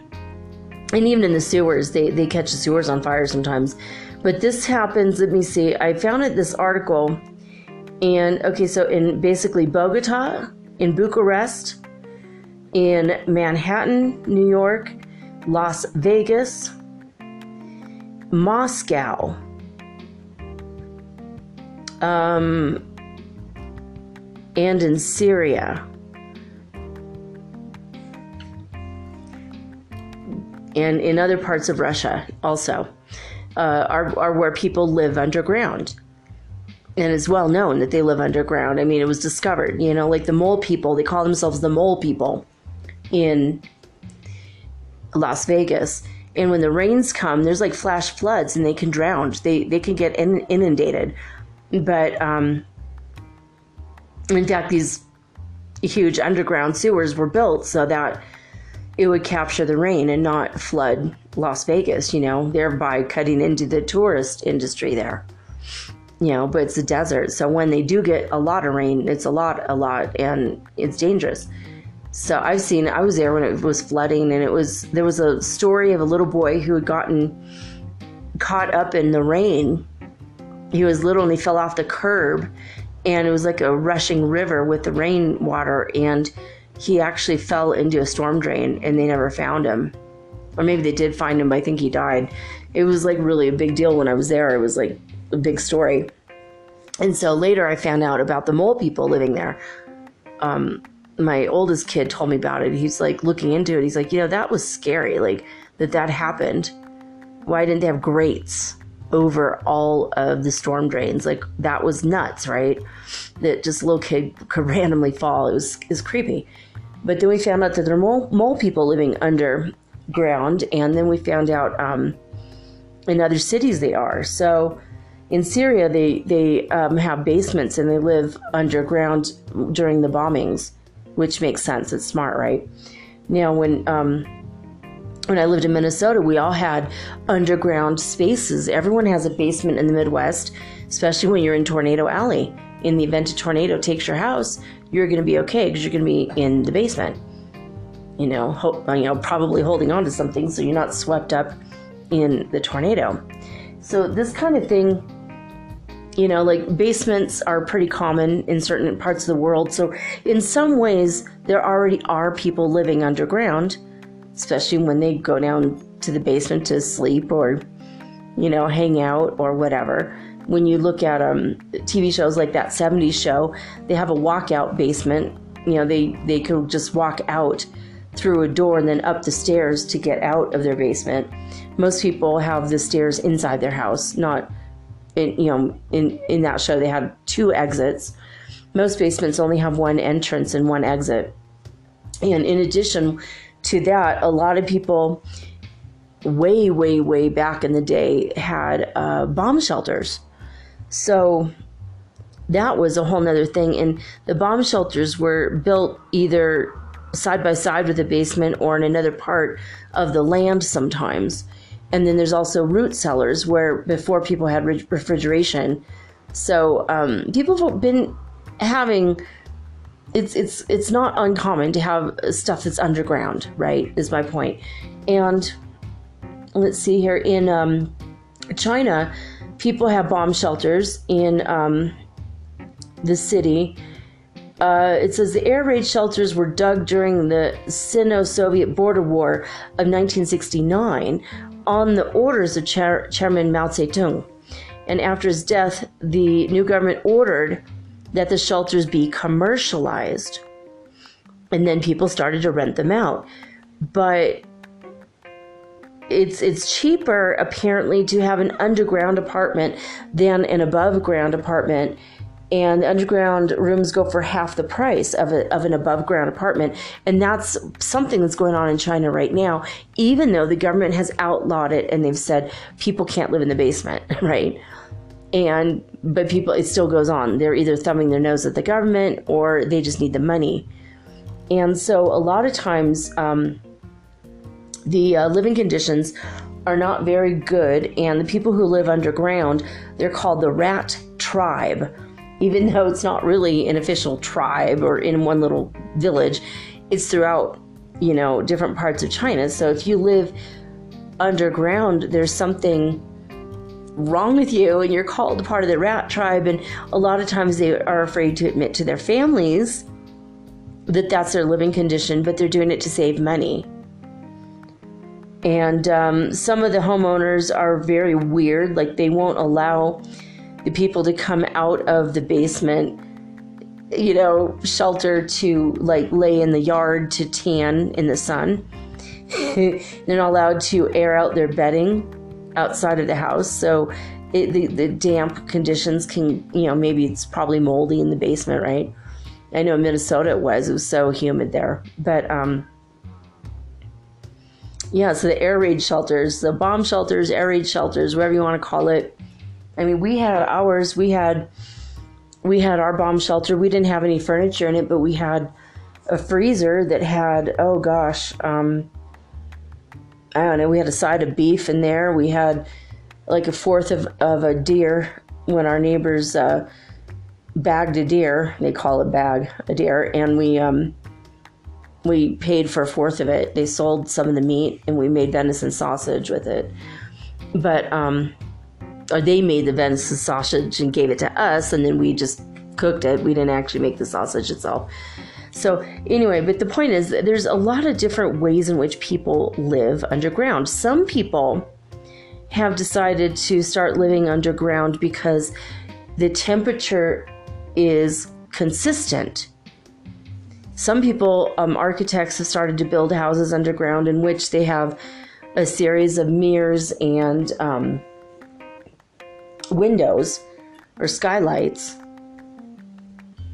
even in the sewers, they, they catch the sewers on fire sometimes. But this happens, let me see, I found it this article, and okay, so in basically Bogota, in Bucharest, in Manhattan, New York, Las Vegas, Moscow, um, and in Syria. And in other parts of Russia also uh, are, are where people live underground. And it's well known that they live underground. I mean, it was discovered, you know, like the mole people, they call themselves the mole people in Las Vegas. And when the rains come, there's like flash floods and they can drown. They, they can get in, inundated but um, in fact, these huge underground sewers were built so that it would capture the rain and not flood Las Vegas, you know, thereby cutting into the tourist industry there. You know, but it's a desert. So when they do get a lot of rain, it's a lot, a lot, and it's dangerous. So I've seen, I was there when it was flooding, and it was, there was a story of a little boy who had gotten caught up in the rain he was little and he fell off the curb and it was like a rushing river with the rainwater and he actually fell into a storm drain and they never found him. Or maybe they did find him but i think he died. It was like really a big deal when i was there. It was like a big story. And so later i found out about the mole people living there. Um, my oldest kid told me about it. He's like looking into it. He's like you know that was scary like that that happened. Why didn't they have grates over all of the storm drains. Like that was nuts, right? That just little kid could (laughs) randomly fall. It was is creepy. But then we found out that there are mole, mole people living underground, and then we found out um, in other cities they are. So in Syria, they they um, have basements and they live underground during the bombings, which makes sense. It's smart, right? Now when um, when I lived in Minnesota, we all had underground spaces. Everyone has a basement in the Midwest, especially when you're in Tornado Alley. In the event a tornado takes your house, you're going to be okay because you're going to be in the basement. You know, ho- uh, you know, probably holding on to something so you're not swept up in the tornado. So this kind of thing, you know, like basements are pretty common in certain parts of the world. So in some ways, there already are people living underground especially when they go down to the basement to sleep or, you know, hang out or whatever. When you look at um, TV shows like that 70s show, they have a walkout basement. You know, they, they could just walk out through a door and then up the stairs to get out of their basement. Most people have the stairs inside their house, not in, you know, in, in that show, they had two exits. Most basements only have one entrance and one exit. And in addition, to that, a lot of people way, way, way back in the day had uh, bomb shelters. So that was a whole nother thing. And the bomb shelters were built either side by side with the basement or in another part of the land sometimes. And then there's also root cellars where before people had refrigeration. So um, people have been having it's it's it's not uncommon to have stuff that's underground, right? Is my point. And let's see here in um, China, people have bomb shelters in um, the city. Uh, it says the air raid shelters were dug during the Sino Soviet border war of 1969 on the orders of Chair- Chairman Mao Zedong. And after his death, the new government ordered that the shelters be commercialized. And then people started to rent them out. But it's it's cheaper apparently to have an underground apartment than an above ground apartment and underground rooms go for half the price of, a, of an above ground apartment and that's something that's going on in china right now even though the government has outlawed it and they've said people can't live in the basement (laughs) right and but people it still goes on. They're either thumbing their nose at the government or they just need the money. And so a lot of times um, the uh, living conditions are not very good. And the people who live underground they're called the rat tribe. Even though it's not really an official tribe or in one little village, it's throughout, you know, different parts of China. So if you live underground, there's something wrong with you and you're called part of the rat tribe. And a lot of times they are afraid to admit to their families that that's their living condition, but they're doing it to save money. And um, some of the homeowners are very weird, like they won't allow the people to come out of the basement, you know, shelter to like lay in the yard to tan in the sun. (laughs) They're not allowed to air out their bedding outside of the house. So it, the, the damp conditions can, you know, maybe it's probably moldy in the basement, right? I know in Minnesota it was. It was so humid there. But, um, yeah, so the air raid shelters, the bomb shelters, air raid shelters, whatever you want to call it. I mean, we had ours. We had we had our bomb shelter. We didn't have any furniture in it, but we had a freezer that had oh gosh, um, I don't know. We had a side of beef in there. We had like a fourth of, of a deer when our neighbors uh, bagged a deer. They call it bag a deer, and we um, we paid for a fourth of it. They sold some of the meat, and we made venison sausage with it. But um, or they made the venison sausage and gave it to us, and then we just cooked it. We didn't actually make the sausage itself. So, anyway, but the point is, there's a lot of different ways in which people live underground. Some people have decided to start living underground because the temperature is consistent. Some people, um, architects, have started to build houses underground in which they have a series of mirrors and um, windows or skylights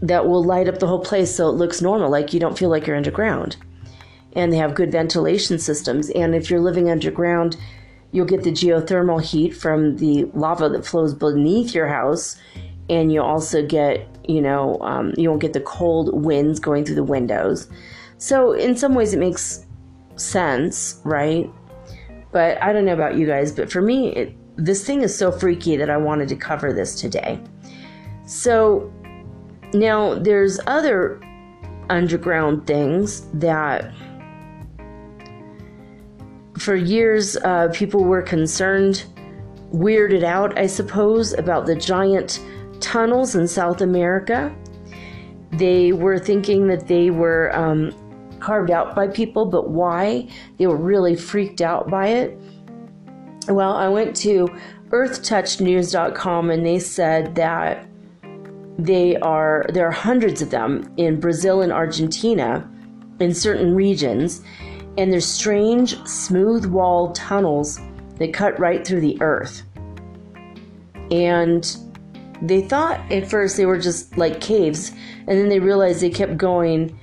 that will light up the whole place so it looks normal, like you don't feel like you're underground. And they have good ventilation systems. And if you're living underground, you'll get the geothermal heat from the lava that flows beneath your house. And you also get, you know, um, you won't get the cold winds going through the windows. So, in some ways, it makes sense, right? But I don't know about you guys, but for me, it, this thing is so freaky that I wanted to cover this today. So, now, there's other underground things that for years uh, people were concerned, weirded out, I suppose, about the giant tunnels in South America. They were thinking that they were um, carved out by people, but why? They were really freaked out by it. Well, I went to earthtouchnews.com and they said that they are there are hundreds of them in Brazil and Argentina in certain regions, and they're strange smooth walled tunnels that cut right through the earth. And they thought at first they were just like caves, and then they realized they kept going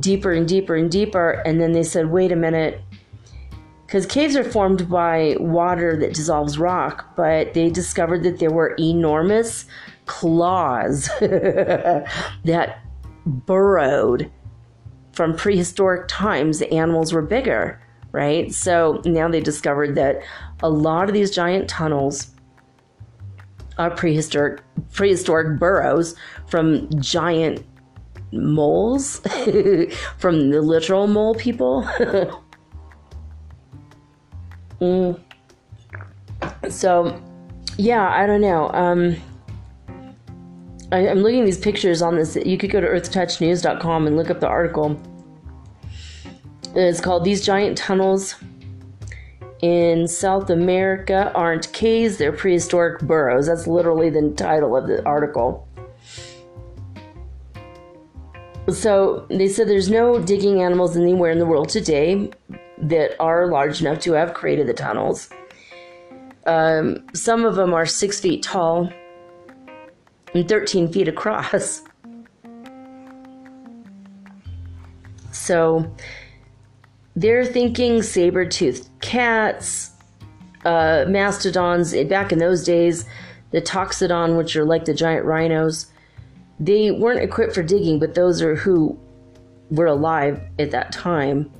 deeper and deeper and deeper, and then they said, wait a minute. Because caves are formed by water that dissolves rock, but they discovered that there were enormous claws (laughs) that burrowed from prehistoric times. The animals were bigger, right? So now they discovered that a lot of these giant tunnels are prehistoric prehistoric burrows from giant moles (laughs) from the literal mole people. (laughs) mm. So, yeah, I don't know. Um, I, am looking at these pictures on this. You could go to earthtouchnews.com and look up the article. It's called These Giant Tunnels in South America Aren't Caves, They're Prehistoric Burrows. That's literally the title of the article. So they said there's no digging animals anywhere in the world today that are large enough to have created the tunnels. Um, some of them are six feet tall and 13 feet across. So they're thinking saber toothed cats, uh, mastodons. Back in those days, the toxodon, which are like the giant rhinos, they weren't equipped for digging, but those are who were alive at that time.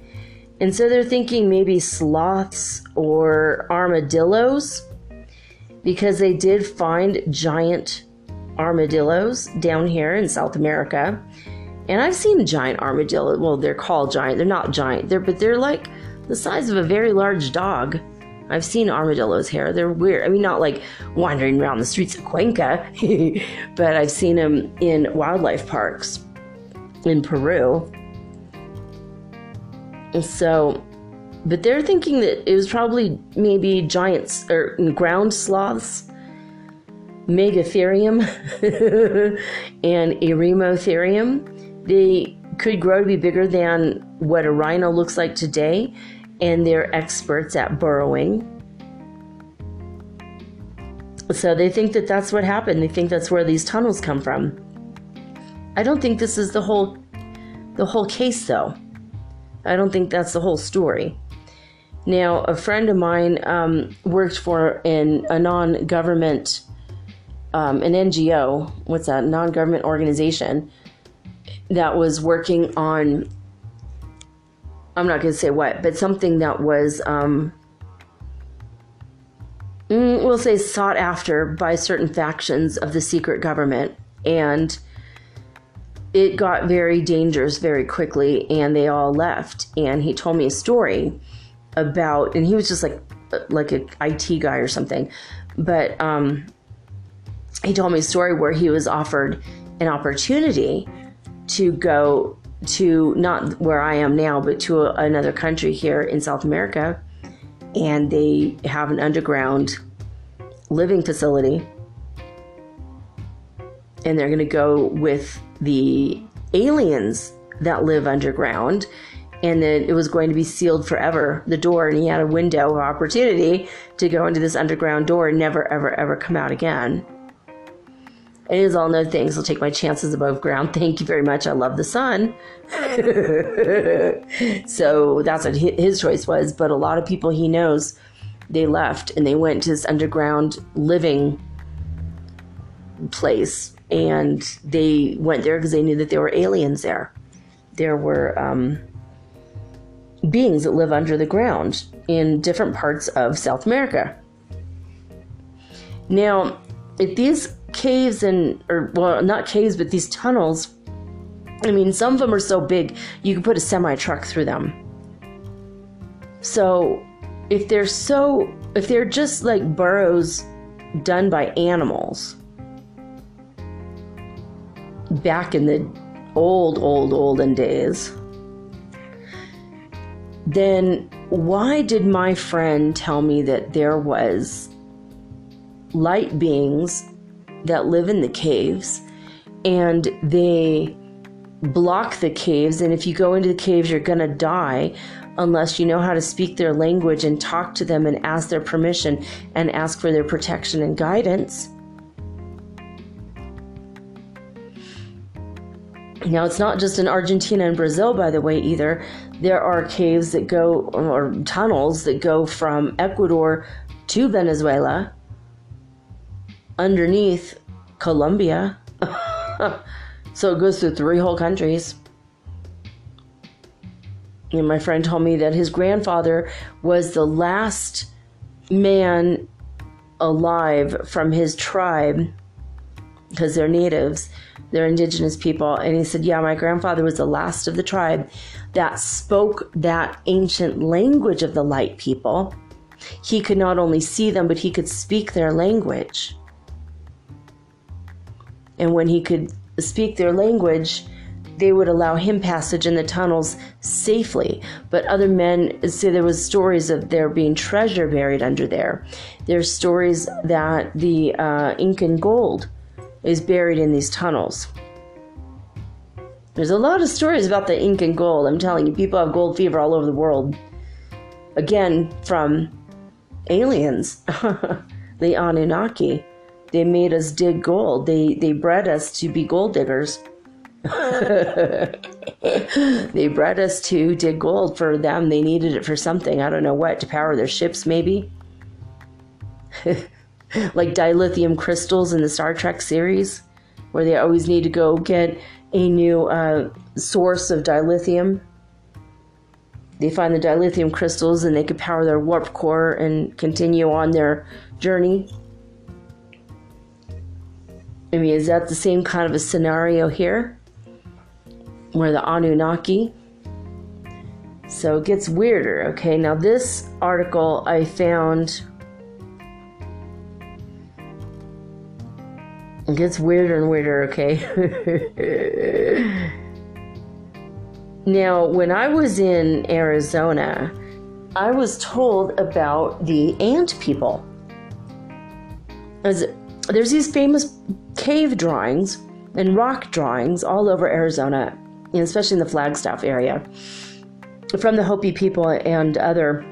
And so they're thinking maybe sloths or armadillos because they did find giant armadillos down here in South America. And I've seen giant armadillo. Well, they're called giant. They're not giant. They're but they're like the size of a very large dog. I've seen armadillos here. They're weird. I mean, not like wandering around the streets of Cuenca, (laughs) but I've seen them in wildlife parks in Peru. And so, but they're thinking that it was probably maybe giants or ground sloths, Megatherium, (laughs) and Eremotherium. They could grow to be bigger than what a rhino looks like today, and they're experts at burrowing. So they think that that's what happened. They think that's where these tunnels come from. I don't think this is the whole the whole case though. I don't think that's the whole story. Now, a friend of mine um, worked for an, a non government, um, an NGO, what's that, non government organization that was working on, I'm not going to say what, but something that was, um, mm, we'll say, sought after by certain factions of the secret government. And it got very dangerous very quickly and they all left and he told me a story about and he was just like like a IT guy or something but um he told me a story where he was offered an opportunity to go to not where I am now but to a, another country here in South America and they have an underground living facility and they're going to go with the aliens that live underground and then it was going to be sealed forever the door and he had a window of opportunity to go into this underground door and never ever ever come out again it is all no things i'll take my chances above ground. (laughs) Thank you very much. I love the sun. (laughs) So that's what his choice was. But a lot of people he knows they left and they went to this underground living place. And they went there because they knew that there were aliens there. There were um, beings that live under the ground in different parts of South America. Now, if these caves and, or well, not caves, but these tunnels, I mean, some of them are so big you can put a semi truck through them. So, if they're so, if they're just like burrows done by animals, back in the old, old, olden days, then why did my friend tell me that there was light beings that live in the caves and they block the caves and if you go into the caves you're going to die unless you know how to speak their language and talk to them and ask their permission and ask for their protection and guidance Now, it's not just in Argentina and Brazil, by the way, either. There are caves that go, or tunnels that go from Ecuador to Venezuela underneath Colombia. (laughs) so it goes through three whole countries. And my friend told me that his grandfather was the last man alive from his tribe, because they're natives they're indigenous people. And he said, Yeah, my grandfather was the last of the tribe that spoke that ancient language of the light people. He could not only see them, but he could speak their language. And when he could speak their language, they would allow him passage in the tunnels safely. But other men say there was stories of there being treasure buried under there. There's stories that the uh, Incan gold is buried in these tunnels. There's a lot of stories about the Incan gold. I'm telling you, people have gold fever all over the world. Again, from aliens, (laughs) the Anunnaki. They made us dig gold. They they bred us to be gold diggers. (laughs) they bred us to dig gold for them. They needed it for something. I don't know what to power their ships, maybe. (laughs) like dilithium crystals in the Star Trek series, where they always need to go get a new uh, source of dilithium. They find the dilithium crystals and they could power their warp core and continue on their journey. I mean, is that the same kind of a scenario here? Where the Anunnaki? So it gets weirder, okay? Now, this article I found. It gets weirder and weirder, okay? (laughs) now, when I was in Arizona, I was told about the ant people. As there's these famous cave drawings and rock drawings all over Arizona, especially in the Flagstaff area, from the Hopi people and other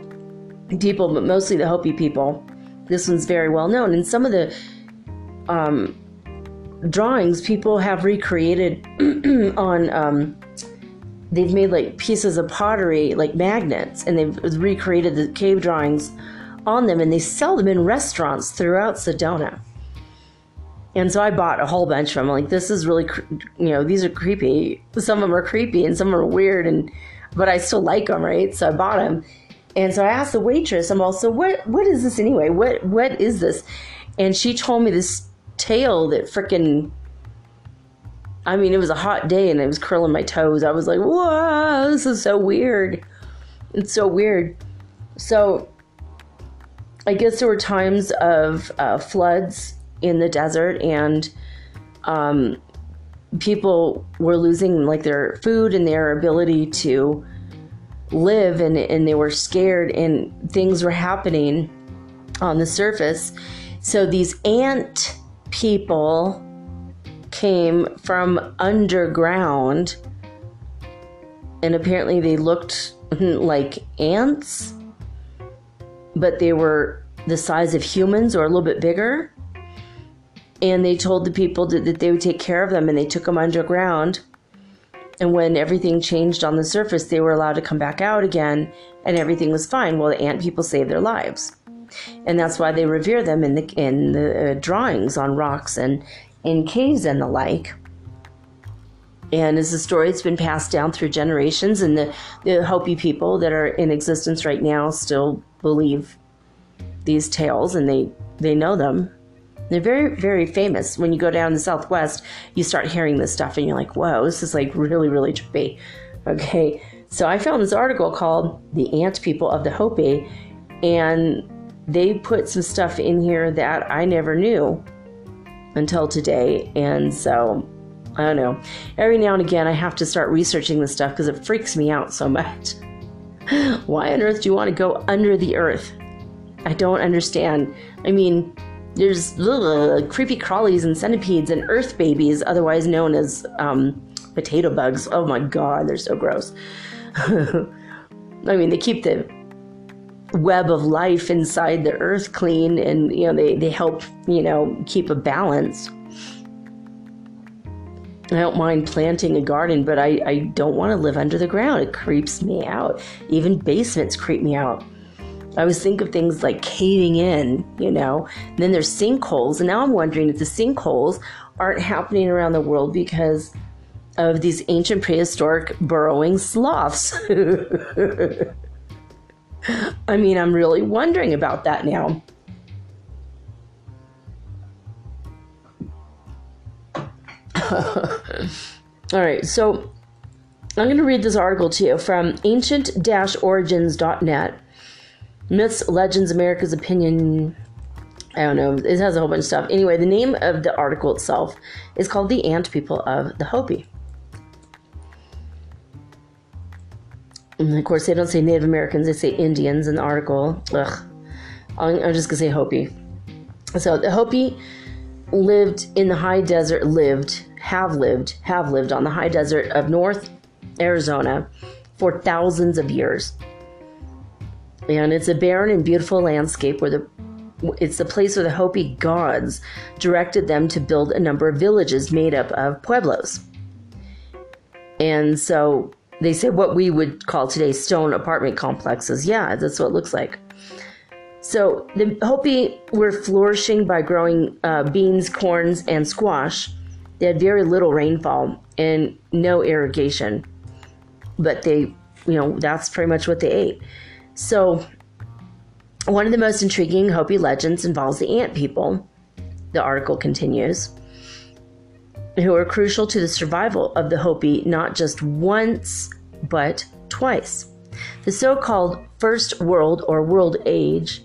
people, but mostly the Hopi people. This one's very well known, and some of the um, drawings people have recreated (clears throat) on. Um, they've made like pieces of pottery, like magnets, and they've recreated the cave drawings on them, and they sell them in restaurants throughout Sedona. And so I bought a whole bunch of them. like, this is really, you know, these are creepy. Some of them are creepy and some are weird, and but I still like them, right? So I bought them. And so I asked the waitress, I'm also, what what is this anyway? What what is this? And she told me this tale that freaking I mean, it was a hot day and I was curling my toes. I was like, whoa, this is so weird. It's so weird. So I guess there were times of uh, floods in the desert and um, people were losing like their food and their ability to live and, and they were scared and things were happening on the surface. So these ant people came from underground and apparently they looked (laughs) like ants but they were the size of humans or a little bit bigger and they told the people that, that they would take care of them and they took them underground. And when everything changed on the surface they were allowed to come back out again and everything was fine well the ant people saved their lives. And that's why they revere them in the in the uh, drawings on rocks and in caves and the like. And it's a story that's been passed down through generations and the, the hopi people that are in existence right now still believe these tales and they they know them they're very, very famous. When you go down the Southwest, you start hearing this stuff and you're like, whoa, this is like really, really trippy. Okay. So I found this article called The Ant People of the Hopi, and they put some stuff in here that I never knew until today. And so I don't know. Every now and again, I have to start researching this stuff because it freaks me out so much. (laughs) Why on earth do you want to go under the earth? I don't understand. I mean, there's ugh, creepy crawlies and centipedes and earth babies, otherwise known as um, potato bugs. Oh my god, they're so gross. (laughs) I mean, they keep the web of life inside the earth clean and you know they, they help you know keep a balance i don't mind planting a garden but i, I don't want to live under the ground it creeps me out even basements creep me out I always think of things like caving in, you know. And then there's sinkholes, and now I'm wondering if the sinkholes aren't happening around the world because of these ancient prehistoric burrowing sloths. (laughs) I mean, I'm really wondering about that now. (laughs) All right, so I'm going to read this article to you from ancient-origins.net Myths, Legends, America's Opinion. I don't know. It has a whole bunch of stuff. Anyway, the name of the article itself is called The Ant People of the Hopi. And of course, they don't say Native Americans, they say Indians in the article. Ugh. I'm, I'm just going to say Hopi. So the Hopi lived in the high desert, lived, have lived, have lived on the high desert of North Arizona for thousands of years and it's a barren and beautiful landscape where the it's the place where the Hopi gods directed them to build a number of villages made up of pueblos. And so they say what we would call today stone apartment complexes. Yeah, that's what it looks like. So the Hopi were flourishing by growing uh, beans, corns, and squash. They had very little rainfall and no irrigation, but they, you know, that's pretty much what they ate. So, one of the most intriguing Hopi legends involves the ant people. The article continues. who are crucial to the survival of the Hopi not just once, but twice. The so called First World or World Age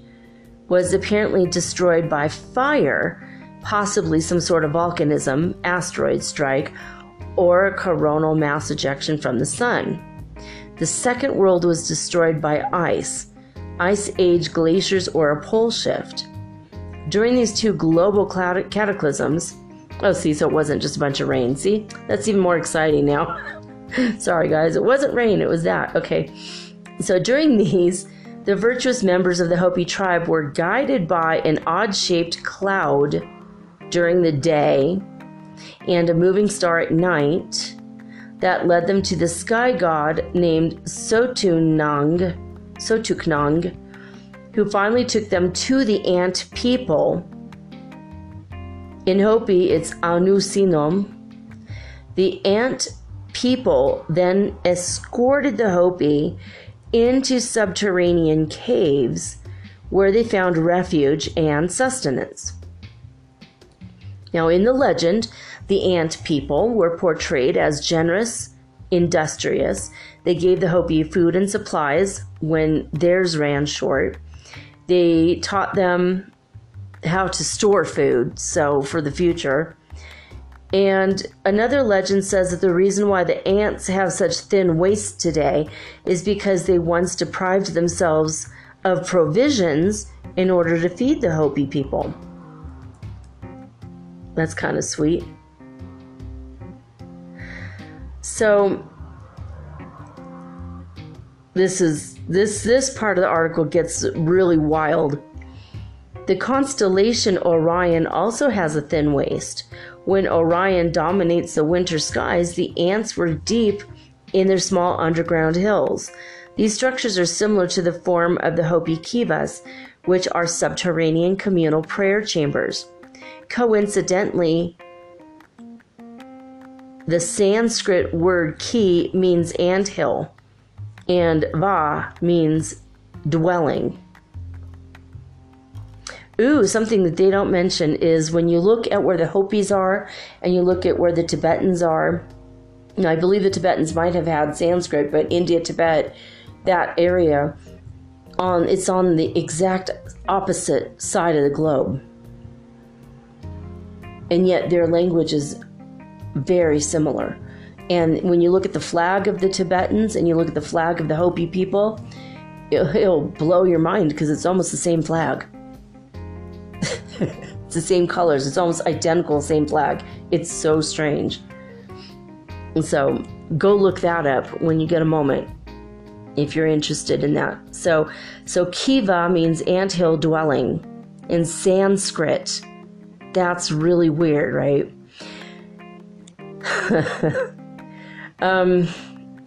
was apparently destroyed by fire, possibly some sort of volcanism, asteroid strike, or a coronal mass ejection from the sun. The Second World was destroyed by ice, ice age glaciers, or a pole shift. During these two global cataclysms, oh, see, so it wasn't just a bunch of rain. See, that's even more exciting now. (laughs) Sorry, guys, it wasn't rain, it was that. Okay. So during these, the virtuous members of the Hopi tribe were guided by an odd shaped cloud during the day and a moving star at night that led them to the sky god named Sotunang, Sotuknang, who finally took them to the ant people. In Hopi, it's Anusinom. The ant people then escorted the Hopi into subterranean caves where they found refuge and sustenance. Now, in the legend, the ant people were portrayed as generous, industrious. They gave the Hopi food and supplies when theirs ran short. They taught them how to store food, so for the future. And another legend says that the reason why the ants have such thin waists today is because they once deprived themselves of provisions in order to feed the Hopi people. That's kind of sweet. So this is this this part of the article gets really wild. The constellation Orion also has a thin waist. When Orion dominates the winter skies, the ants were deep in their small underground hills. These structures are similar to the form of the Hopi kivas, which are subterranean communal prayer chambers. Coincidentally, the Sanskrit word ki means ant hill, and va means dwelling. Ooh, something that they don't mention is when you look at where the Hopis are and you look at where the Tibetans are. Now, I believe the Tibetans might have had Sanskrit, but India, Tibet, that area, on it's on the exact opposite side of the globe and yet their language is very similar. And when you look at the flag of the Tibetans and you look at the flag of the Hopi people, it'll, blow your mind because it's almost the same flag. (laughs) it's the same colors, it's almost identical, same flag. It's so strange. And so go look that up when you get a moment if you're interested in that. So so Kiva means anthill dwelling in Sanskrit that's really weird, right? (laughs) um,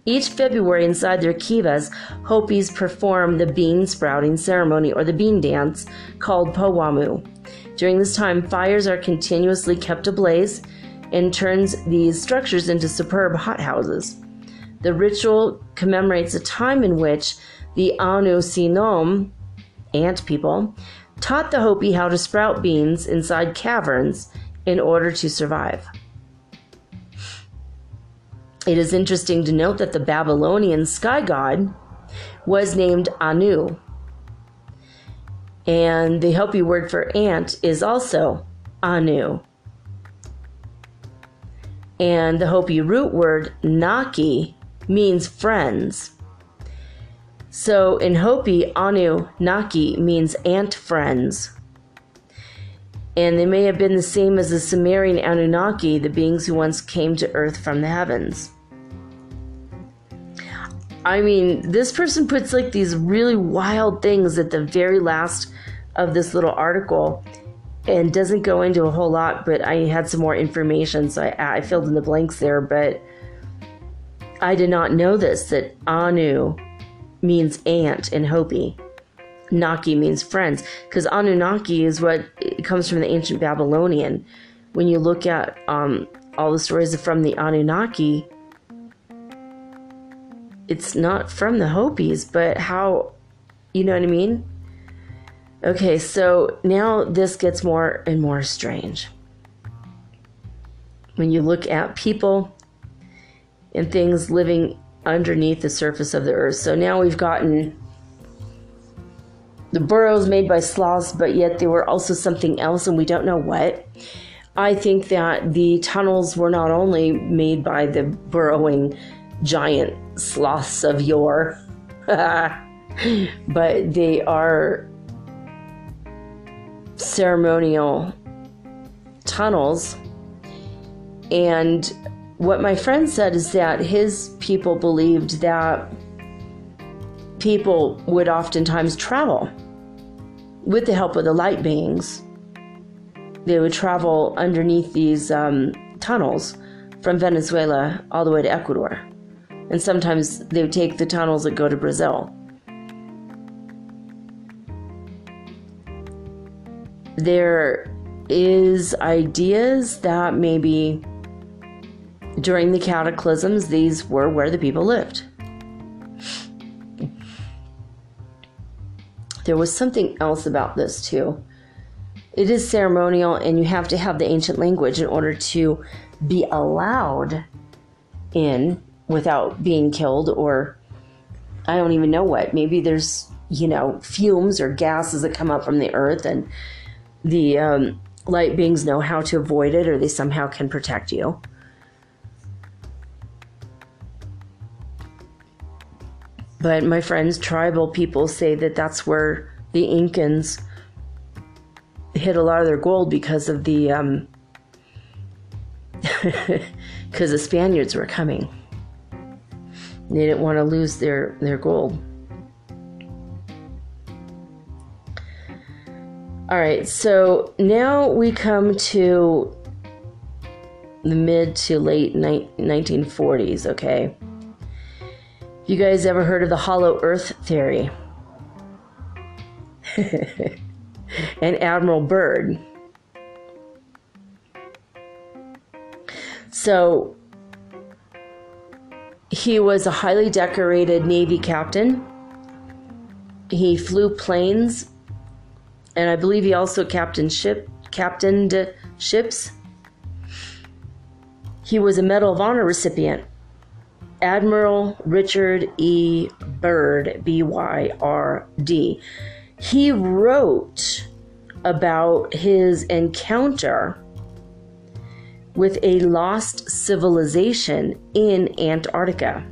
each February inside their kivas, Hopis perform the bean sprouting ceremony or the bean dance called Powamu. During this time, fires are continuously kept ablaze and turns these structures into superb hothouses. The ritual commemorates a time in which the Anu Sinom, ant people, taught the Hopi how to sprout beans inside caverns in order to survive. It is interesting to note that the Babylonian sky god was named Anu. And the Hopi word for ant is also Anu. And the Hopi root word Naki means friends. So in Hopi, Anu Naki means ant friends. And they may have been the same as the Sumerian Anunnaki, the beings who once came to earth from the heavens. I mean, this person puts like these really wild things at the very last of this little article and doesn't go into a whole lot, but I had some more information, so I, I filled in the blanks there. But I did not know this that Anu means ant in Hopi. Naki means friends because Anunnaki is what comes from the ancient Babylonian. When you look at um, all the stories from the Anunnaki, it's not from the Hopis, but how, you know what I mean? Okay, so now this gets more and more strange. when you look at people and things living underneath the surface of the earth. So now we've gotten the burrows made by sloths, but yet they were also something else, and we don't know what. I think that the tunnels were not only made by the burrowing giant sloths of yore, (laughs) but they are ceremonial tunnels. And what my friend said is that his people believed that people would oftentimes travel with the help of the light beings. They would travel underneath these um, tunnels from Venezuela all the way to Ecuador. And sometimes they would take the tunnels that go to Brazil. There is ideas that maybe during the cataclysms these were where the people lived. There was something else about this too. It is ceremonial, and you have to have the ancient language in order to be allowed in without being killed, or I don't even know what. Maybe there's, you know, fumes or gases that come up from the earth, and the um, light beings know how to avoid it, or they somehow can protect you. But my friends, tribal people say that that's where the Incans hid a lot of their gold because of the um, (laughs) because the Spaniards were coming. They didn't want to lose their their gold. All right, so now we come to the mid to late ni- 1940s, okay? You guys ever heard of the hollow earth theory? (laughs) and Admiral Byrd. So he was a highly decorated Navy captain. He flew planes, and I believe he also captained ship captained ships. He was a Medal of Honor recipient Admiral Richard E. Byrd, B Y R D. He wrote about his encounter with a lost civilization in Antarctica.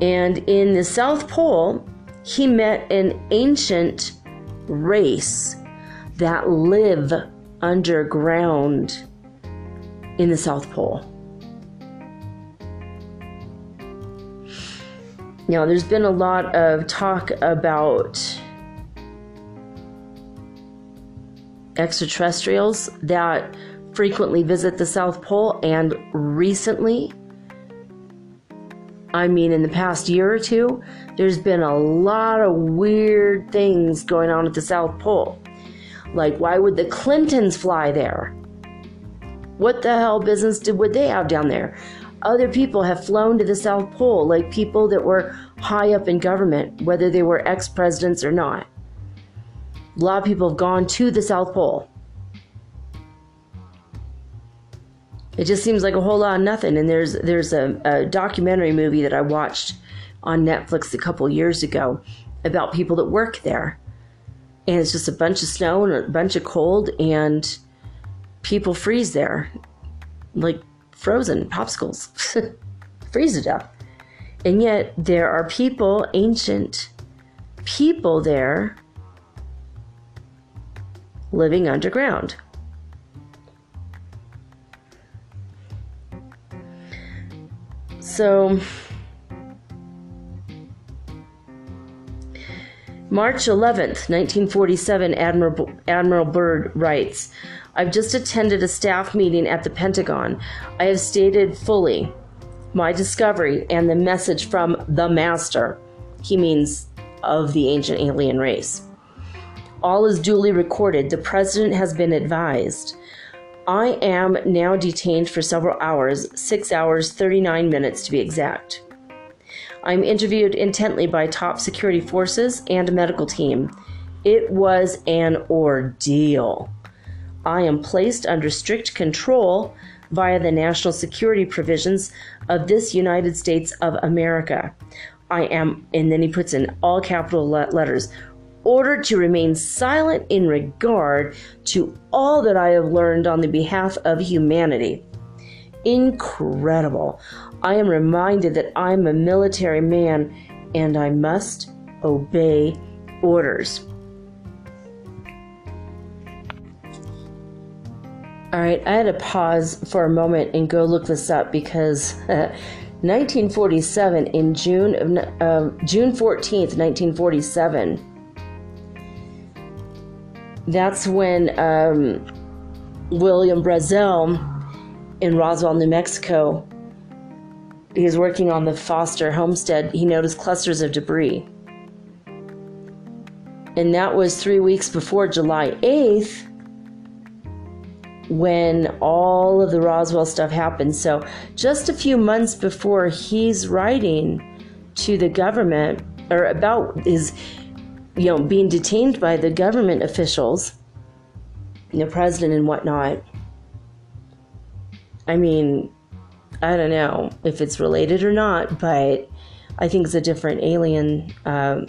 And in the South Pole, he met an ancient race that live underground in the South Pole. Now, there's been a lot of talk about extraterrestrials that frequently visit the South Pole, and recently, I mean, in the past year or two, there's been a lot of weird things going on at the South Pole. Like, why would the Clintons fly there? What the hell business did would they have down there? other people have flown to the South Pole, like people that were high up in government, whether they were ex presidents or not. A lot of people have gone to the South Pole. It just seems like a whole lot of nothing. And there's there's a, a documentary movie that I watched on Netflix a couple years ago about people that work there. And it's just a bunch of snow and a bunch of cold, and people freeze there. Like frozen popsicles, (laughs) freeze to death. And yet there are people, ancient people there, living underground. So, March 11th, 1947, Admiral, Admiral Byrd writes I've just attended a staff meeting at the Pentagon. I have stated fully my discovery and the message from the Master. He means of the ancient alien race. All is duly recorded. The President has been advised. I am now detained for several hours, six hours, 39 minutes to be exact. I'm interviewed intently by top security forces and a medical team. It was an ordeal. I am placed under strict control via the national security provisions of this United States of America. I am, and then he puts in all capital letters, ordered to remain silent in regard to all that I have learned on the behalf of humanity. Incredible. I am reminded that I'm a military man and I must obey orders. All right, I had to pause for a moment and go look this up because uh, 1947 in June of uh, June 14th, 1947. That's when um, William Brazel in Roswell, New Mexico, he was working on the Foster homestead. He noticed clusters of debris. And that was three weeks before July 8th when all of the Roswell stuff happened. So, just a few months before he's writing to the government or about his, you know, being detained by the government officials, the president and whatnot. I mean, I don't know if it's related or not, but I think it's a different alien um,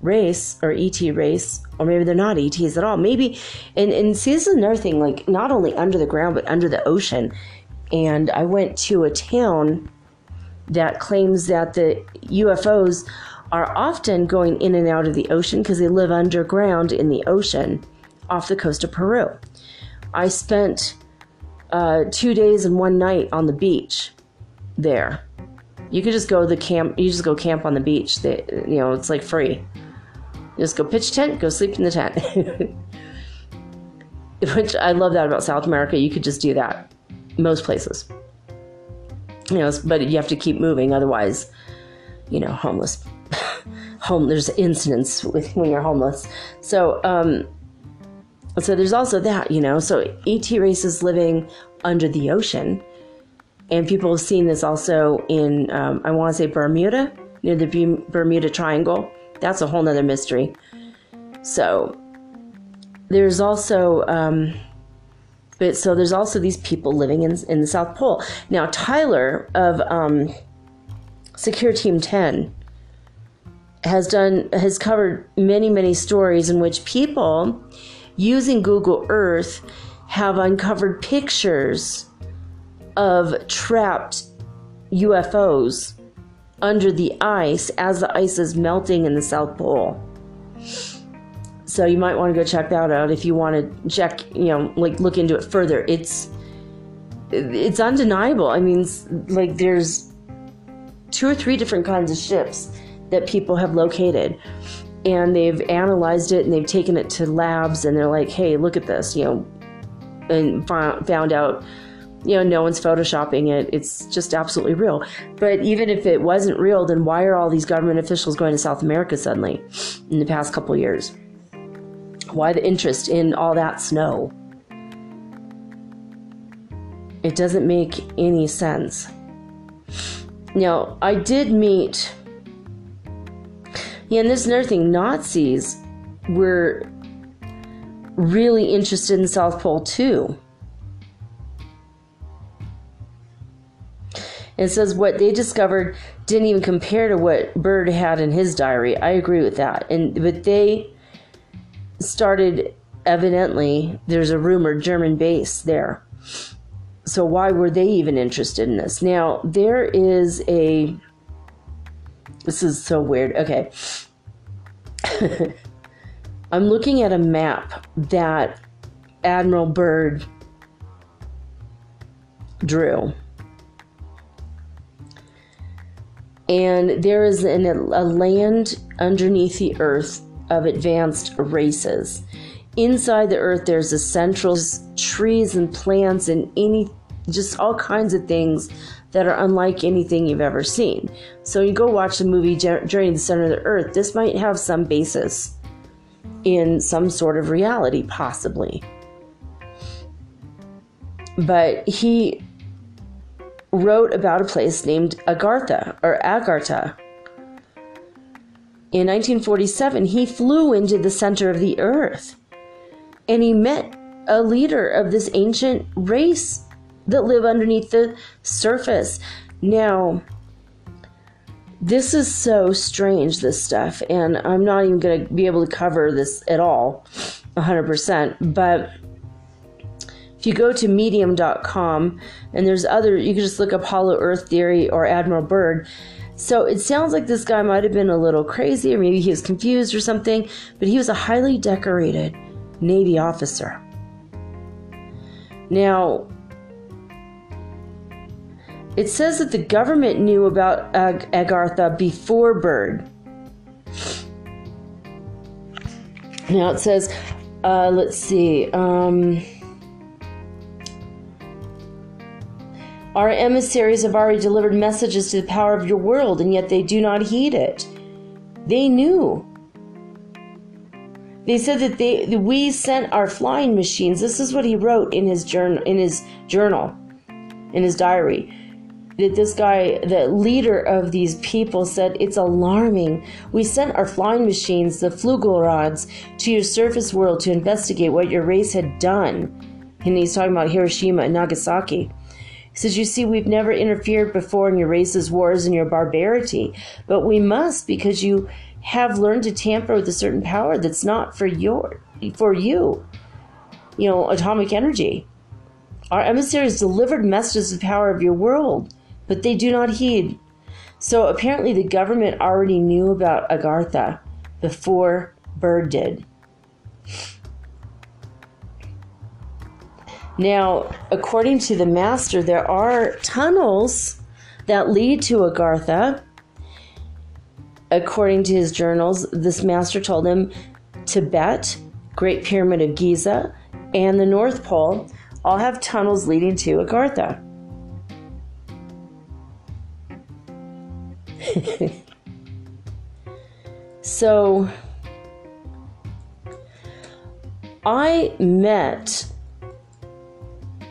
race or ET race, or maybe they're not ETs at all. Maybe, and, and see, this is another thing like, not only under the ground, but under the ocean. And I went to a town that claims that the UFOs are often going in and out of the ocean because they live underground in the ocean off the coast of Peru. I spent uh, two days and one night on the beach there. You could just go the camp. You just go camp on the beach. They, you know, it's like free. Just go pitch tent, go sleep in the tent. (laughs) Which I love that about South America. You could just do that most places. You know, but you have to keep moving, otherwise, you know, homeless. Home. There's incidents with when you're homeless. So, um, so there's also that, you know. So ET races living under the ocean, and people have seen this also in um, I want to say Bermuda near the Bermuda Triangle that's a whole nother mystery. So there's also um, but so there's also these people living in in the South Pole. Now Tyler of um, Secure Team 10 has done has covered many many stories in which people using Google Earth have uncovered pictures of trapped UFOs under the ice as the ice is melting in the South Pole. So you might want to go check that out if you want to check, you know, like look into it further. It's it's undeniable. I mean, like there's two or three different kinds of ships that people have located and they've analyzed it and they've taken it to labs and they're like, "Hey, look at this," you know, and found out you know, no one's photoshopping it. It's just absolutely real. But even if it wasn't real, then why are all these government officials going to South America suddenly in the past couple years? Why the interest in all that snow? It doesn't make any sense. Now, I did meet, yeah, and this is another thing Nazis were really interested in the South Pole too It says what they discovered didn't even compare to what Byrd had in his diary. I agree with that. And but they started evidently there's a rumored German base there. So why were they even interested in this? Now there is a this is so weird. Okay. (laughs) I'm looking at a map that Admiral Byrd drew and there is an, a land underneath the earth of advanced races. Inside the earth, there's a central trees and plants and any just all kinds of things that are unlike anything you've ever seen. So you go watch the movie Journey to the Center of the Earth. This might have some basis in some sort of reality, possibly. But he wrote about a place named Agartha or Agartha. In 1947, he flew into the center of the earth and he met a leader of this ancient race that live underneath the surface. Now, this is so strange, this stuff, and I'm not even going to be able to cover this at all 100%. But if you go to medium.com and there's other, you can just look up Hollow Earth Theory or Admiral Byrd. So it sounds like this guy might have been a little crazy, or maybe he was confused or something, but he was a highly decorated Navy officer. Now, it says that the government knew about Ag- Agartha before Byrd. Now it says, uh, let's see. Um, Our emissaries have already delivered messages to the power of your world, and yet they do not heed it. They knew. They said that they that we sent our flying machines. This is what he wrote in his journal in his journal, in his diary. That this guy, the leader of these people, said it's alarming. We sent our flying machines, the Flugelrads, to your surface world to investigate what your race had done. And he's talking about Hiroshima and Nagasaki. He says, You see, we've never interfered before in your race's wars and your barbarity, but we must because you have learned to tamper with a certain power that's not for your for you. You know, atomic energy. Our emissaries delivered messages of power of your world, but they do not heed. So apparently the government already knew about Agartha before Byrd did. Now, according to the master, there are tunnels that lead to Agartha. According to his journals, this master told him Tibet, Great Pyramid of Giza, and the North Pole all have tunnels leading to Agartha. (laughs) so, I met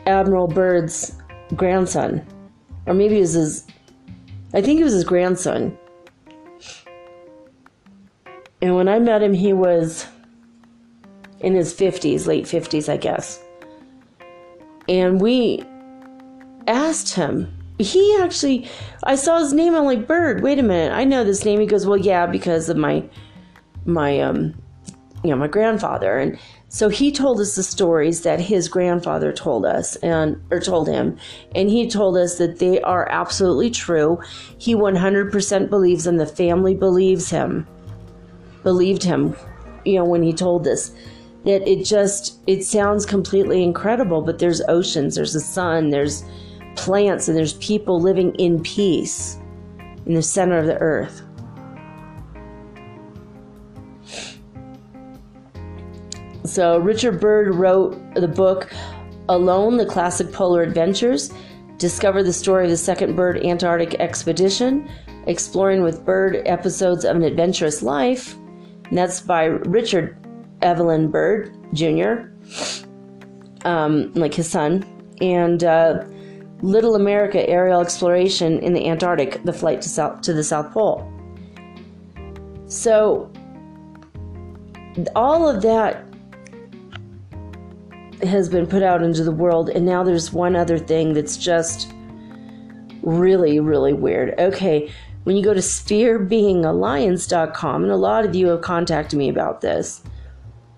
Admiral Byrd's grandson, or maybe it was his. I think it was his grandson. And when I met him, he was in his 50s, late 50s, I guess. And we asked him. He actually, I saw his name. I'm like, Byrd. Wait a minute, I know this name. He goes, Well, yeah, because of my, my, um, you know, my grandfather. And so he told us the stories that his grandfather told us and or told him, and he told us that they are absolutely true. He 100% believes them. The family believes him. Believed him, you know, when he told this. that it just it sounds completely incredible, but there's oceans, there's the sun, there's plants, and there's people living in peace in the center of the earth. So Richard Byrd wrote the book Alone, the Classic Polar Adventures, discover the story of the second Byrd Antarctic expedition, exploring with Byrd episodes of an adventurous life. And that's by Richard Evelyn Byrd Jr., um, like his son, and uh, Little America Aerial Exploration in the Antarctic, the flight to, south, to the South Pole. So, all of that has been put out into the world, and now there's one other thing that's just really, really weird. Okay, when you go to spherebeingalliance.com, and a lot of you have contacted me about this,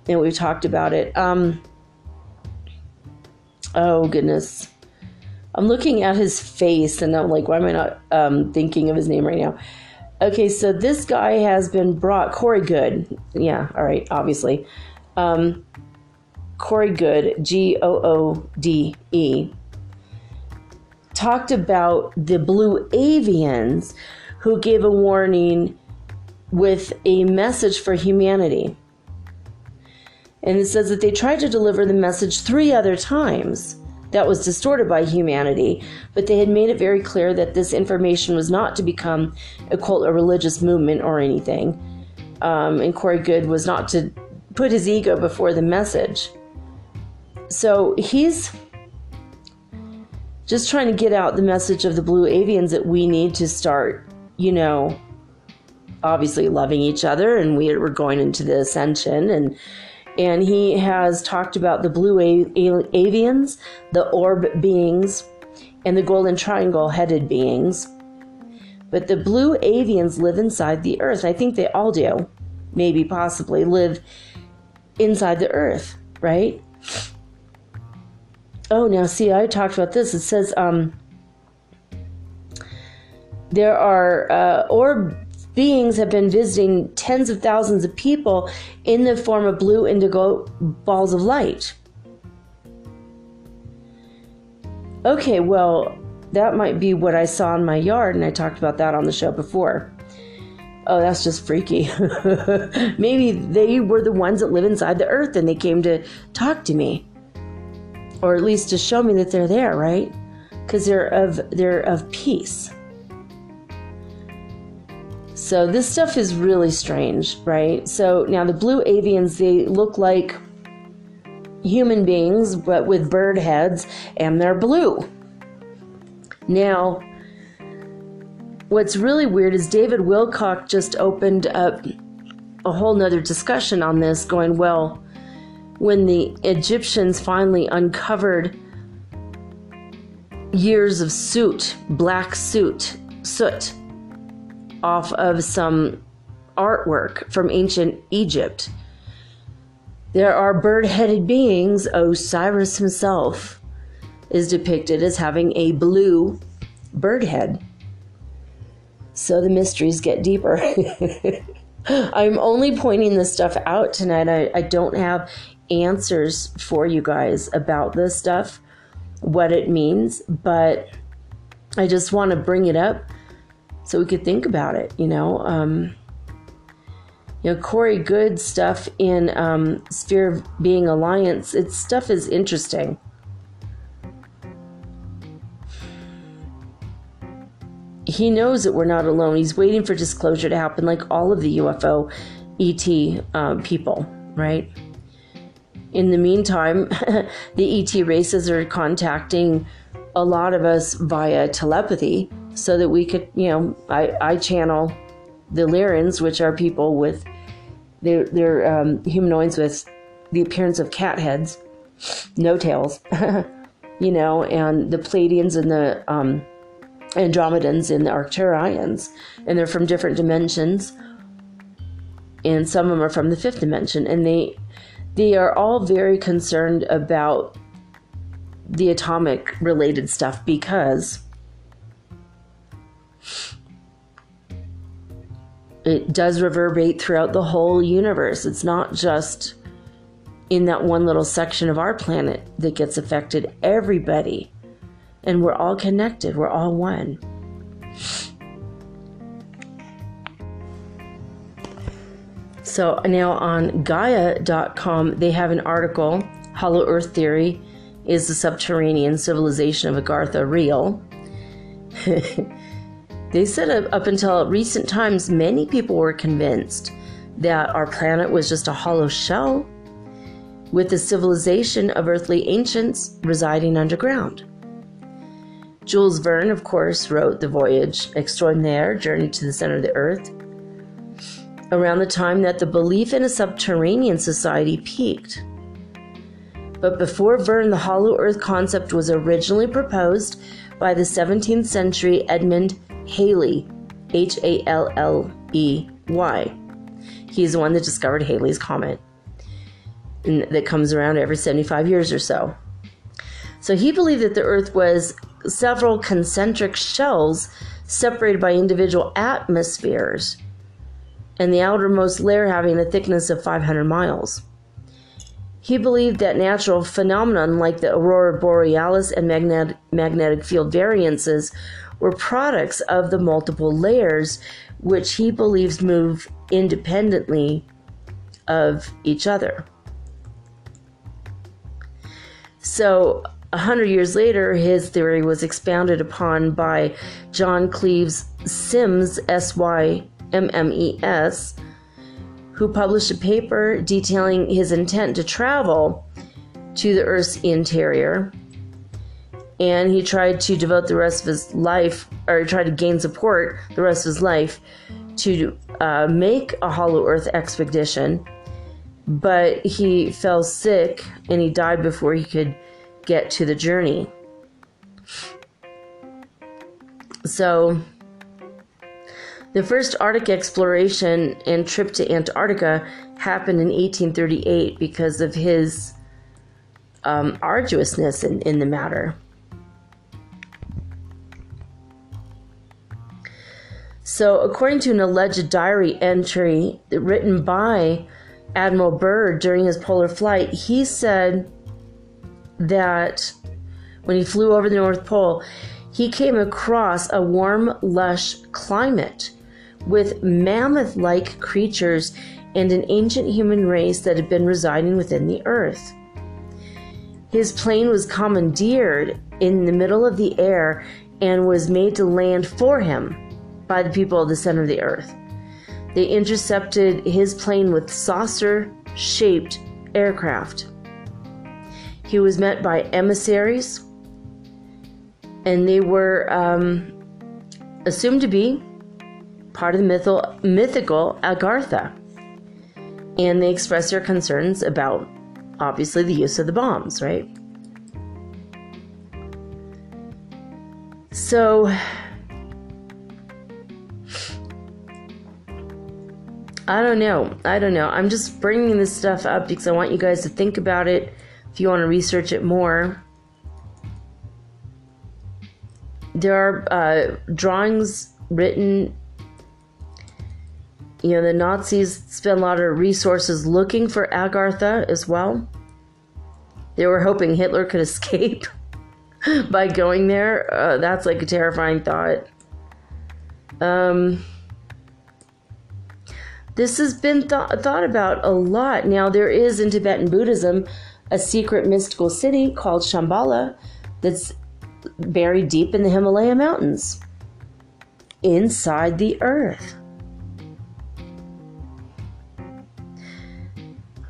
and we've talked about it. Um, oh, goodness. I'm looking at his face, and I'm like, why am I not um, thinking of his name right now? Okay, so this guy has been brought, Corey Goode. Yeah, all right, obviously. Um, Corey Goode, G O O D E, talked about the blue avians who gave a warning with a message for humanity. And it says that they tried to deliver the message three other times. That was distorted by humanity, but they had made it very clear that this information was not to become a cult or religious movement or anything. Um, and Corey Goode was not to put his ego before the message. So he's just trying to get out the message of the blue avians that we need to start, you know, obviously loving each other and we, we're going into the ascension and And he has talked about the blue avians, the orb beings, and the golden triangle headed beings. But the blue avians live inside the earth. I think they all do. Maybe, possibly, live inside the earth, right? Oh, now see, I talked about this. It says um, there are uh, orb beings have been visiting tens of thousands of people in the form of blue indigo balls of light. Okay, well, that might be what I saw in my yard, and I talked about that on the show before. Oh, that's just freaky. (laughs) Maybe they were the ones that live inside the earth and they came to talk to me. Or at least to show me that they're there, right? Because they're of they're of peace. So this stuff is really strange, right? So now the blue avians, they look like human beings, but with bird heads, and they're blue. Now, what's really weird is David Wilcock just opened up a whole nother discussion on this, going, well, when the Egyptians finally uncovered years of soot, black soot, soot, off of some artwork from ancient Egypt. There are bird headed beings. Osiris himself is depicted as having a blue bird head. So the mysteries get deeper. (laughs) I'm only pointing this stuff out tonight. I, I don't have answers for you guys about this stuff, what it means, but I just want to bring it up so we could think about it, you know. Um, you know, Corey Goode stuff in um, Sphere of Being Alliance, its stuff is interesting. He knows that we're not alone. He's waiting for disclosure to happen, like all of the UFO ET um, people, right? In the meantime, (laughs) the ET races are contacting a lot of us via telepathy so that we could, you know, I, I channel the Lyrans, which are people with, they're, they're um, humanoids with the appearance of cat heads, no tails, (laughs) you know, and the Pleiadians and the um, Andromedans and the Arcturians, and they're from different dimensions, and some of them are from the fifth dimension, and they they are all very concerned about the atomic related stuff because it does reverberate throughout the whole universe. It's not just in that one little section of our planet that gets affected. Everybody. And we're all connected, we're all one. So now on Gaia.com, they have an article Hollow Earth Theory is the subterranean civilization of Agartha real? (laughs) they said up until recent times, many people were convinced that our planet was just a hollow shell with the civilization of earthly ancients residing underground. Jules Verne, of course, wrote The Voyage Extraordinaire Journey to the Center of the Earth around the time that the belief in a subterranean society peaked. But before Verne, the hollow earth concept was originally proposed by the 17th century Edmund Halley, H A L L E Y. He's the one that discovered Halley's Comet that comes around every 75 years or so. So he believed that the Earth was several concentric shells separated by individual atmospheres, and the outermost layer having a thickness of 500 miles. He believed that natural phenomena like the aurora borealis and magnetic field variances were products of the multiple layers, which he believes move independently of each other. So, a hundred years later, his theory was expounded upon by John Cleves Symmes, S Y M M E S, who published a paper detailing his intent to travel to the Earth's interior. And he tried to devote the rest of his life, or tried to gain support the rest of his life to uh, make a Hollow Earth expedition. but he fell sick and he died before he could get to the journey. So, the first Arctic exploration and trip to Antarctica happened in 1838 because of his um, arduousness in, in the matter. So, according to an alleged diary entry written by Admiral Byrd during his polar flight, he said that when he flew over the North Pole, he came across a warm, lush climate with mammoth like creatures and an ancient human race that had been residing within the earth. His plane was commandeered in the middle of the air and was made to land for him by the people of the center of the earth. They intercepted his plane with saucer shaped aircraft. He was met by emissaries, and they were um, assumed to be part of the mythical Agartha. And they expressed their concerns about, obviously, the use of the bombs, right? So, I don't know. I don't know. I'm just bringing this stuff up because I want you guys to think about it if you want to research it more. There are uh, drawings written. You know, the Nazis spent a lot of resources looking for Agartha as well. They were hoping Hitler could (laughs) escape by going there. Uh, that's like a terrifying thought. Um, this has been th- thought about a lot. Now, there is in Tibetan Buddhism a secret mystical city called Shambhala that's buried deep in the Himalaya mountains, inside the earth.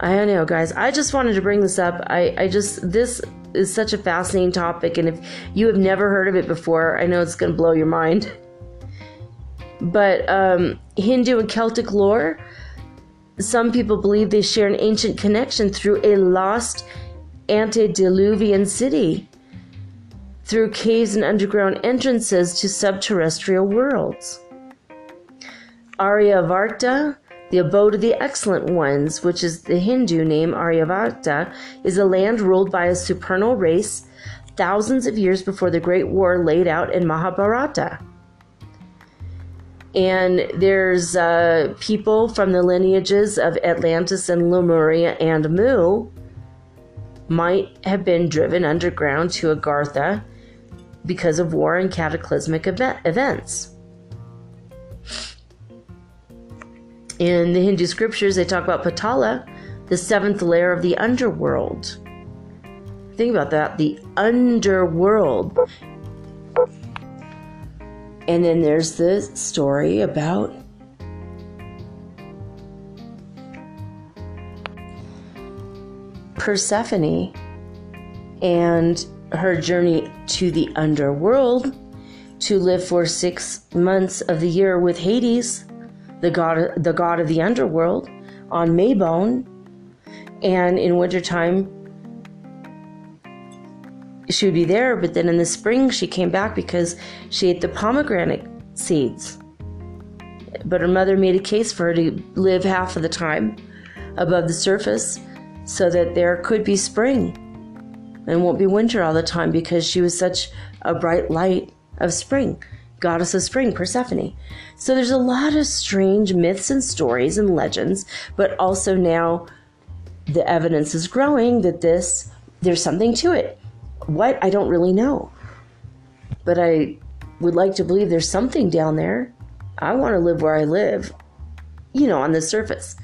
I don't know, guys. I just wanted to bring this up. I, I just, this is such a fascinating topic. And if you have never heard of it before, I know it's going to blow your mind. But um, Hindu and Celtic lore, some people believe they share an ancient connection through a lost antediluvian city, through caves and underground entrances to subterrestrial worlds. Aryavarta, the abode of the excellent ones, which is the Hindu name Aryavarta, is a land ruled by a supernal race thousands of years before the Great War laid out in Mahabharata and there's uh, people from the lineages of Atlantis and Lemuria and Mu might have been driven underground to Agartha because of war and cataclysmic event- events. In the Hindu scriptures, they talk about Patala, the seventh layer of the underworld. Think about that the underworld. And then there's the story about Persephone and her journey to the underworld to live for six months of the year with Hades, the god, the god of the underworld, on Maybone. And in wintertime, she would be there, but then in the spring she came back because she ate the pomegranate seeds. But her mother made a case for her to live half of the time above the surface so that there could be spring and won't be winter all the time because she was such a bright light of spring, goddess of spring, Persephone. So there's a lot of strange myths and stories and legends, but also now the evidence is growing that this there's something to it. What? I don't really know. But I would like to believe there's something down there. I want to live where I live, you know, on the surface,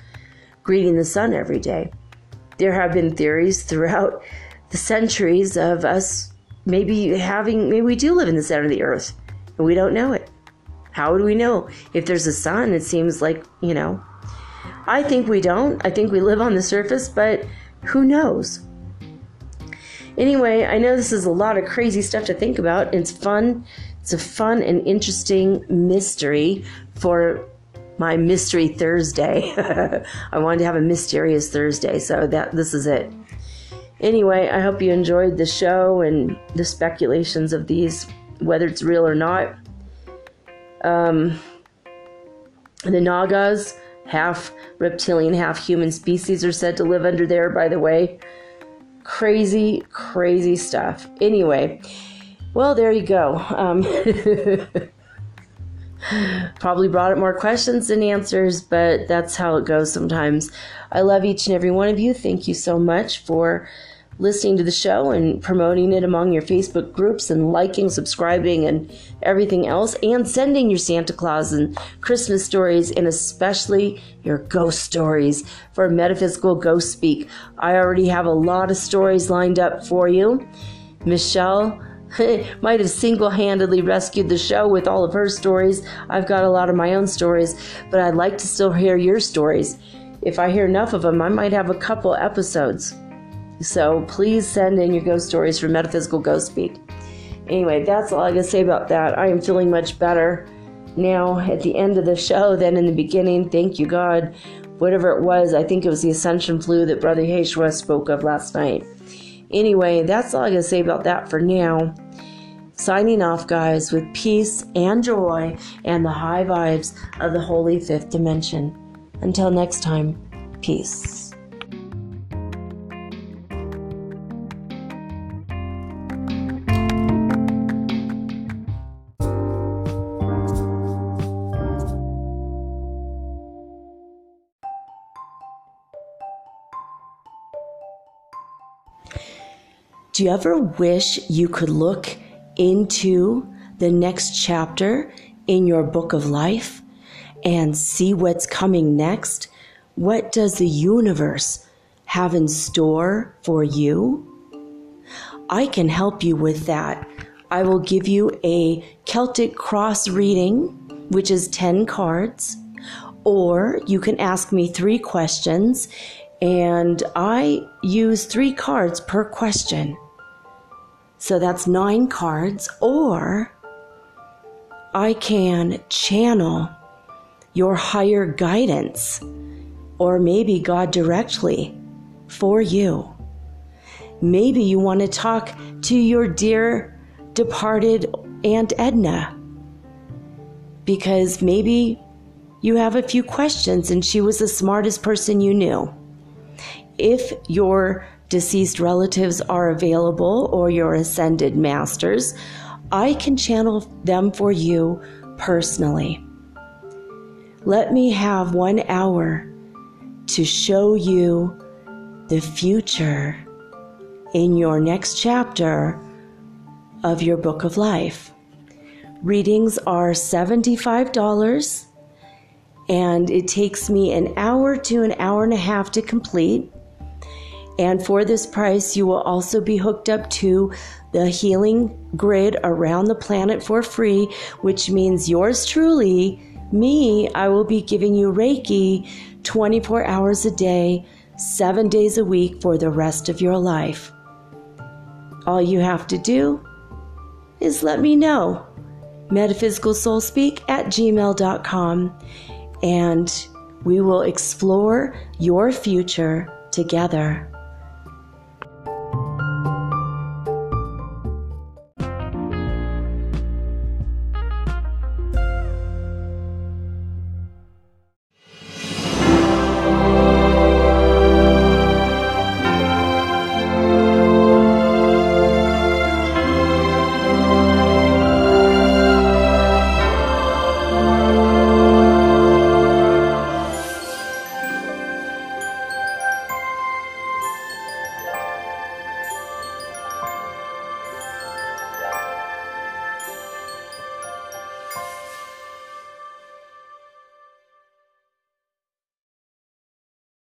greeting the sun every day. There have been theories throughout the centuries of us maybe having, maybe we do live in the center of the earth and we don't know it. How would we know? If there's a sun, it seems like, you know. I think we don't. I think we live on the surface, but who knows? Anyway, I know this is a lot of crazy stuff to think about. It's fun. It's a fun and interesting mystery for my mystery Thursday. (laughs) I wanted to have a mysterious Thursday, so that this is it. Anyway, I hope you enjoyed the show and the speculations of these, whether it's real or not. Um, the Nagas, half reptilian, half human species, are said to live under there, by the way. Crazy, crazy stuff. Anyway, well, there you go. Um, (laughs) probably brought up more questions than answers, but that's how it goes sometimes. I love each and every one of you. Thank you so much for listening to the show and promoting it among your Facebook groups and liking, subscribing, and everything else, and sending your Santa Claus and Christmas stories, and especially your ghost stories for Metaphysical Ghost Speak. I already have a lot of stories lined up for you. Michelle (laughs) might have single handedly rescued the show with all of her stories. I've got a lot of my own stories, but I'd like to still hear your stories. If I hear enough of them, I might have a couple episodes. So please send in your ghost stories for Metaphysical Ghost Speak. Anyway, that's all I can say about that. I am feeling much better now at the end of the show than in the beginning. Thank you, God. Whatever it was, I think it was the ascension flu that Brother Yeshua spoke of last night. Anyway, that's all I can say about that for now. Signing off, guys, with peace and joy and the high vibes of the holy fifth dimension. Until next time, peace. Do you ever wish you could look into the next chapter in your book of life and see what's coming next? What does the universe have in store for you? I can help you with that. I will give you a Celtic cross reading, which is 10 cards, or you can ask me three questions, and I use three cards per question. So that's nine cards, or I can channel your higher guidance, or maybe God directly for you. Maybe you want to talk to your dear departed Aunt Edna because maybe you have a few questions and she was the smartest person you knew. If your deceased relatives are available or your ascended masters, I can channel them for you personally. Let me have one hour to show you the future in your next chapter of your book of life. Readings are $75 and it takes me an hour to an hour and a half to complete. And for this price, you will also be hooked up to the healing grid around the planet for free, which means yours truly, me, I will be giving you Reiki 24 hours a day, seven days a week for the rest of your life. All you have to do is let me know. MetaphysicalSoulSpeak at gmail.com, and we will explore your future together.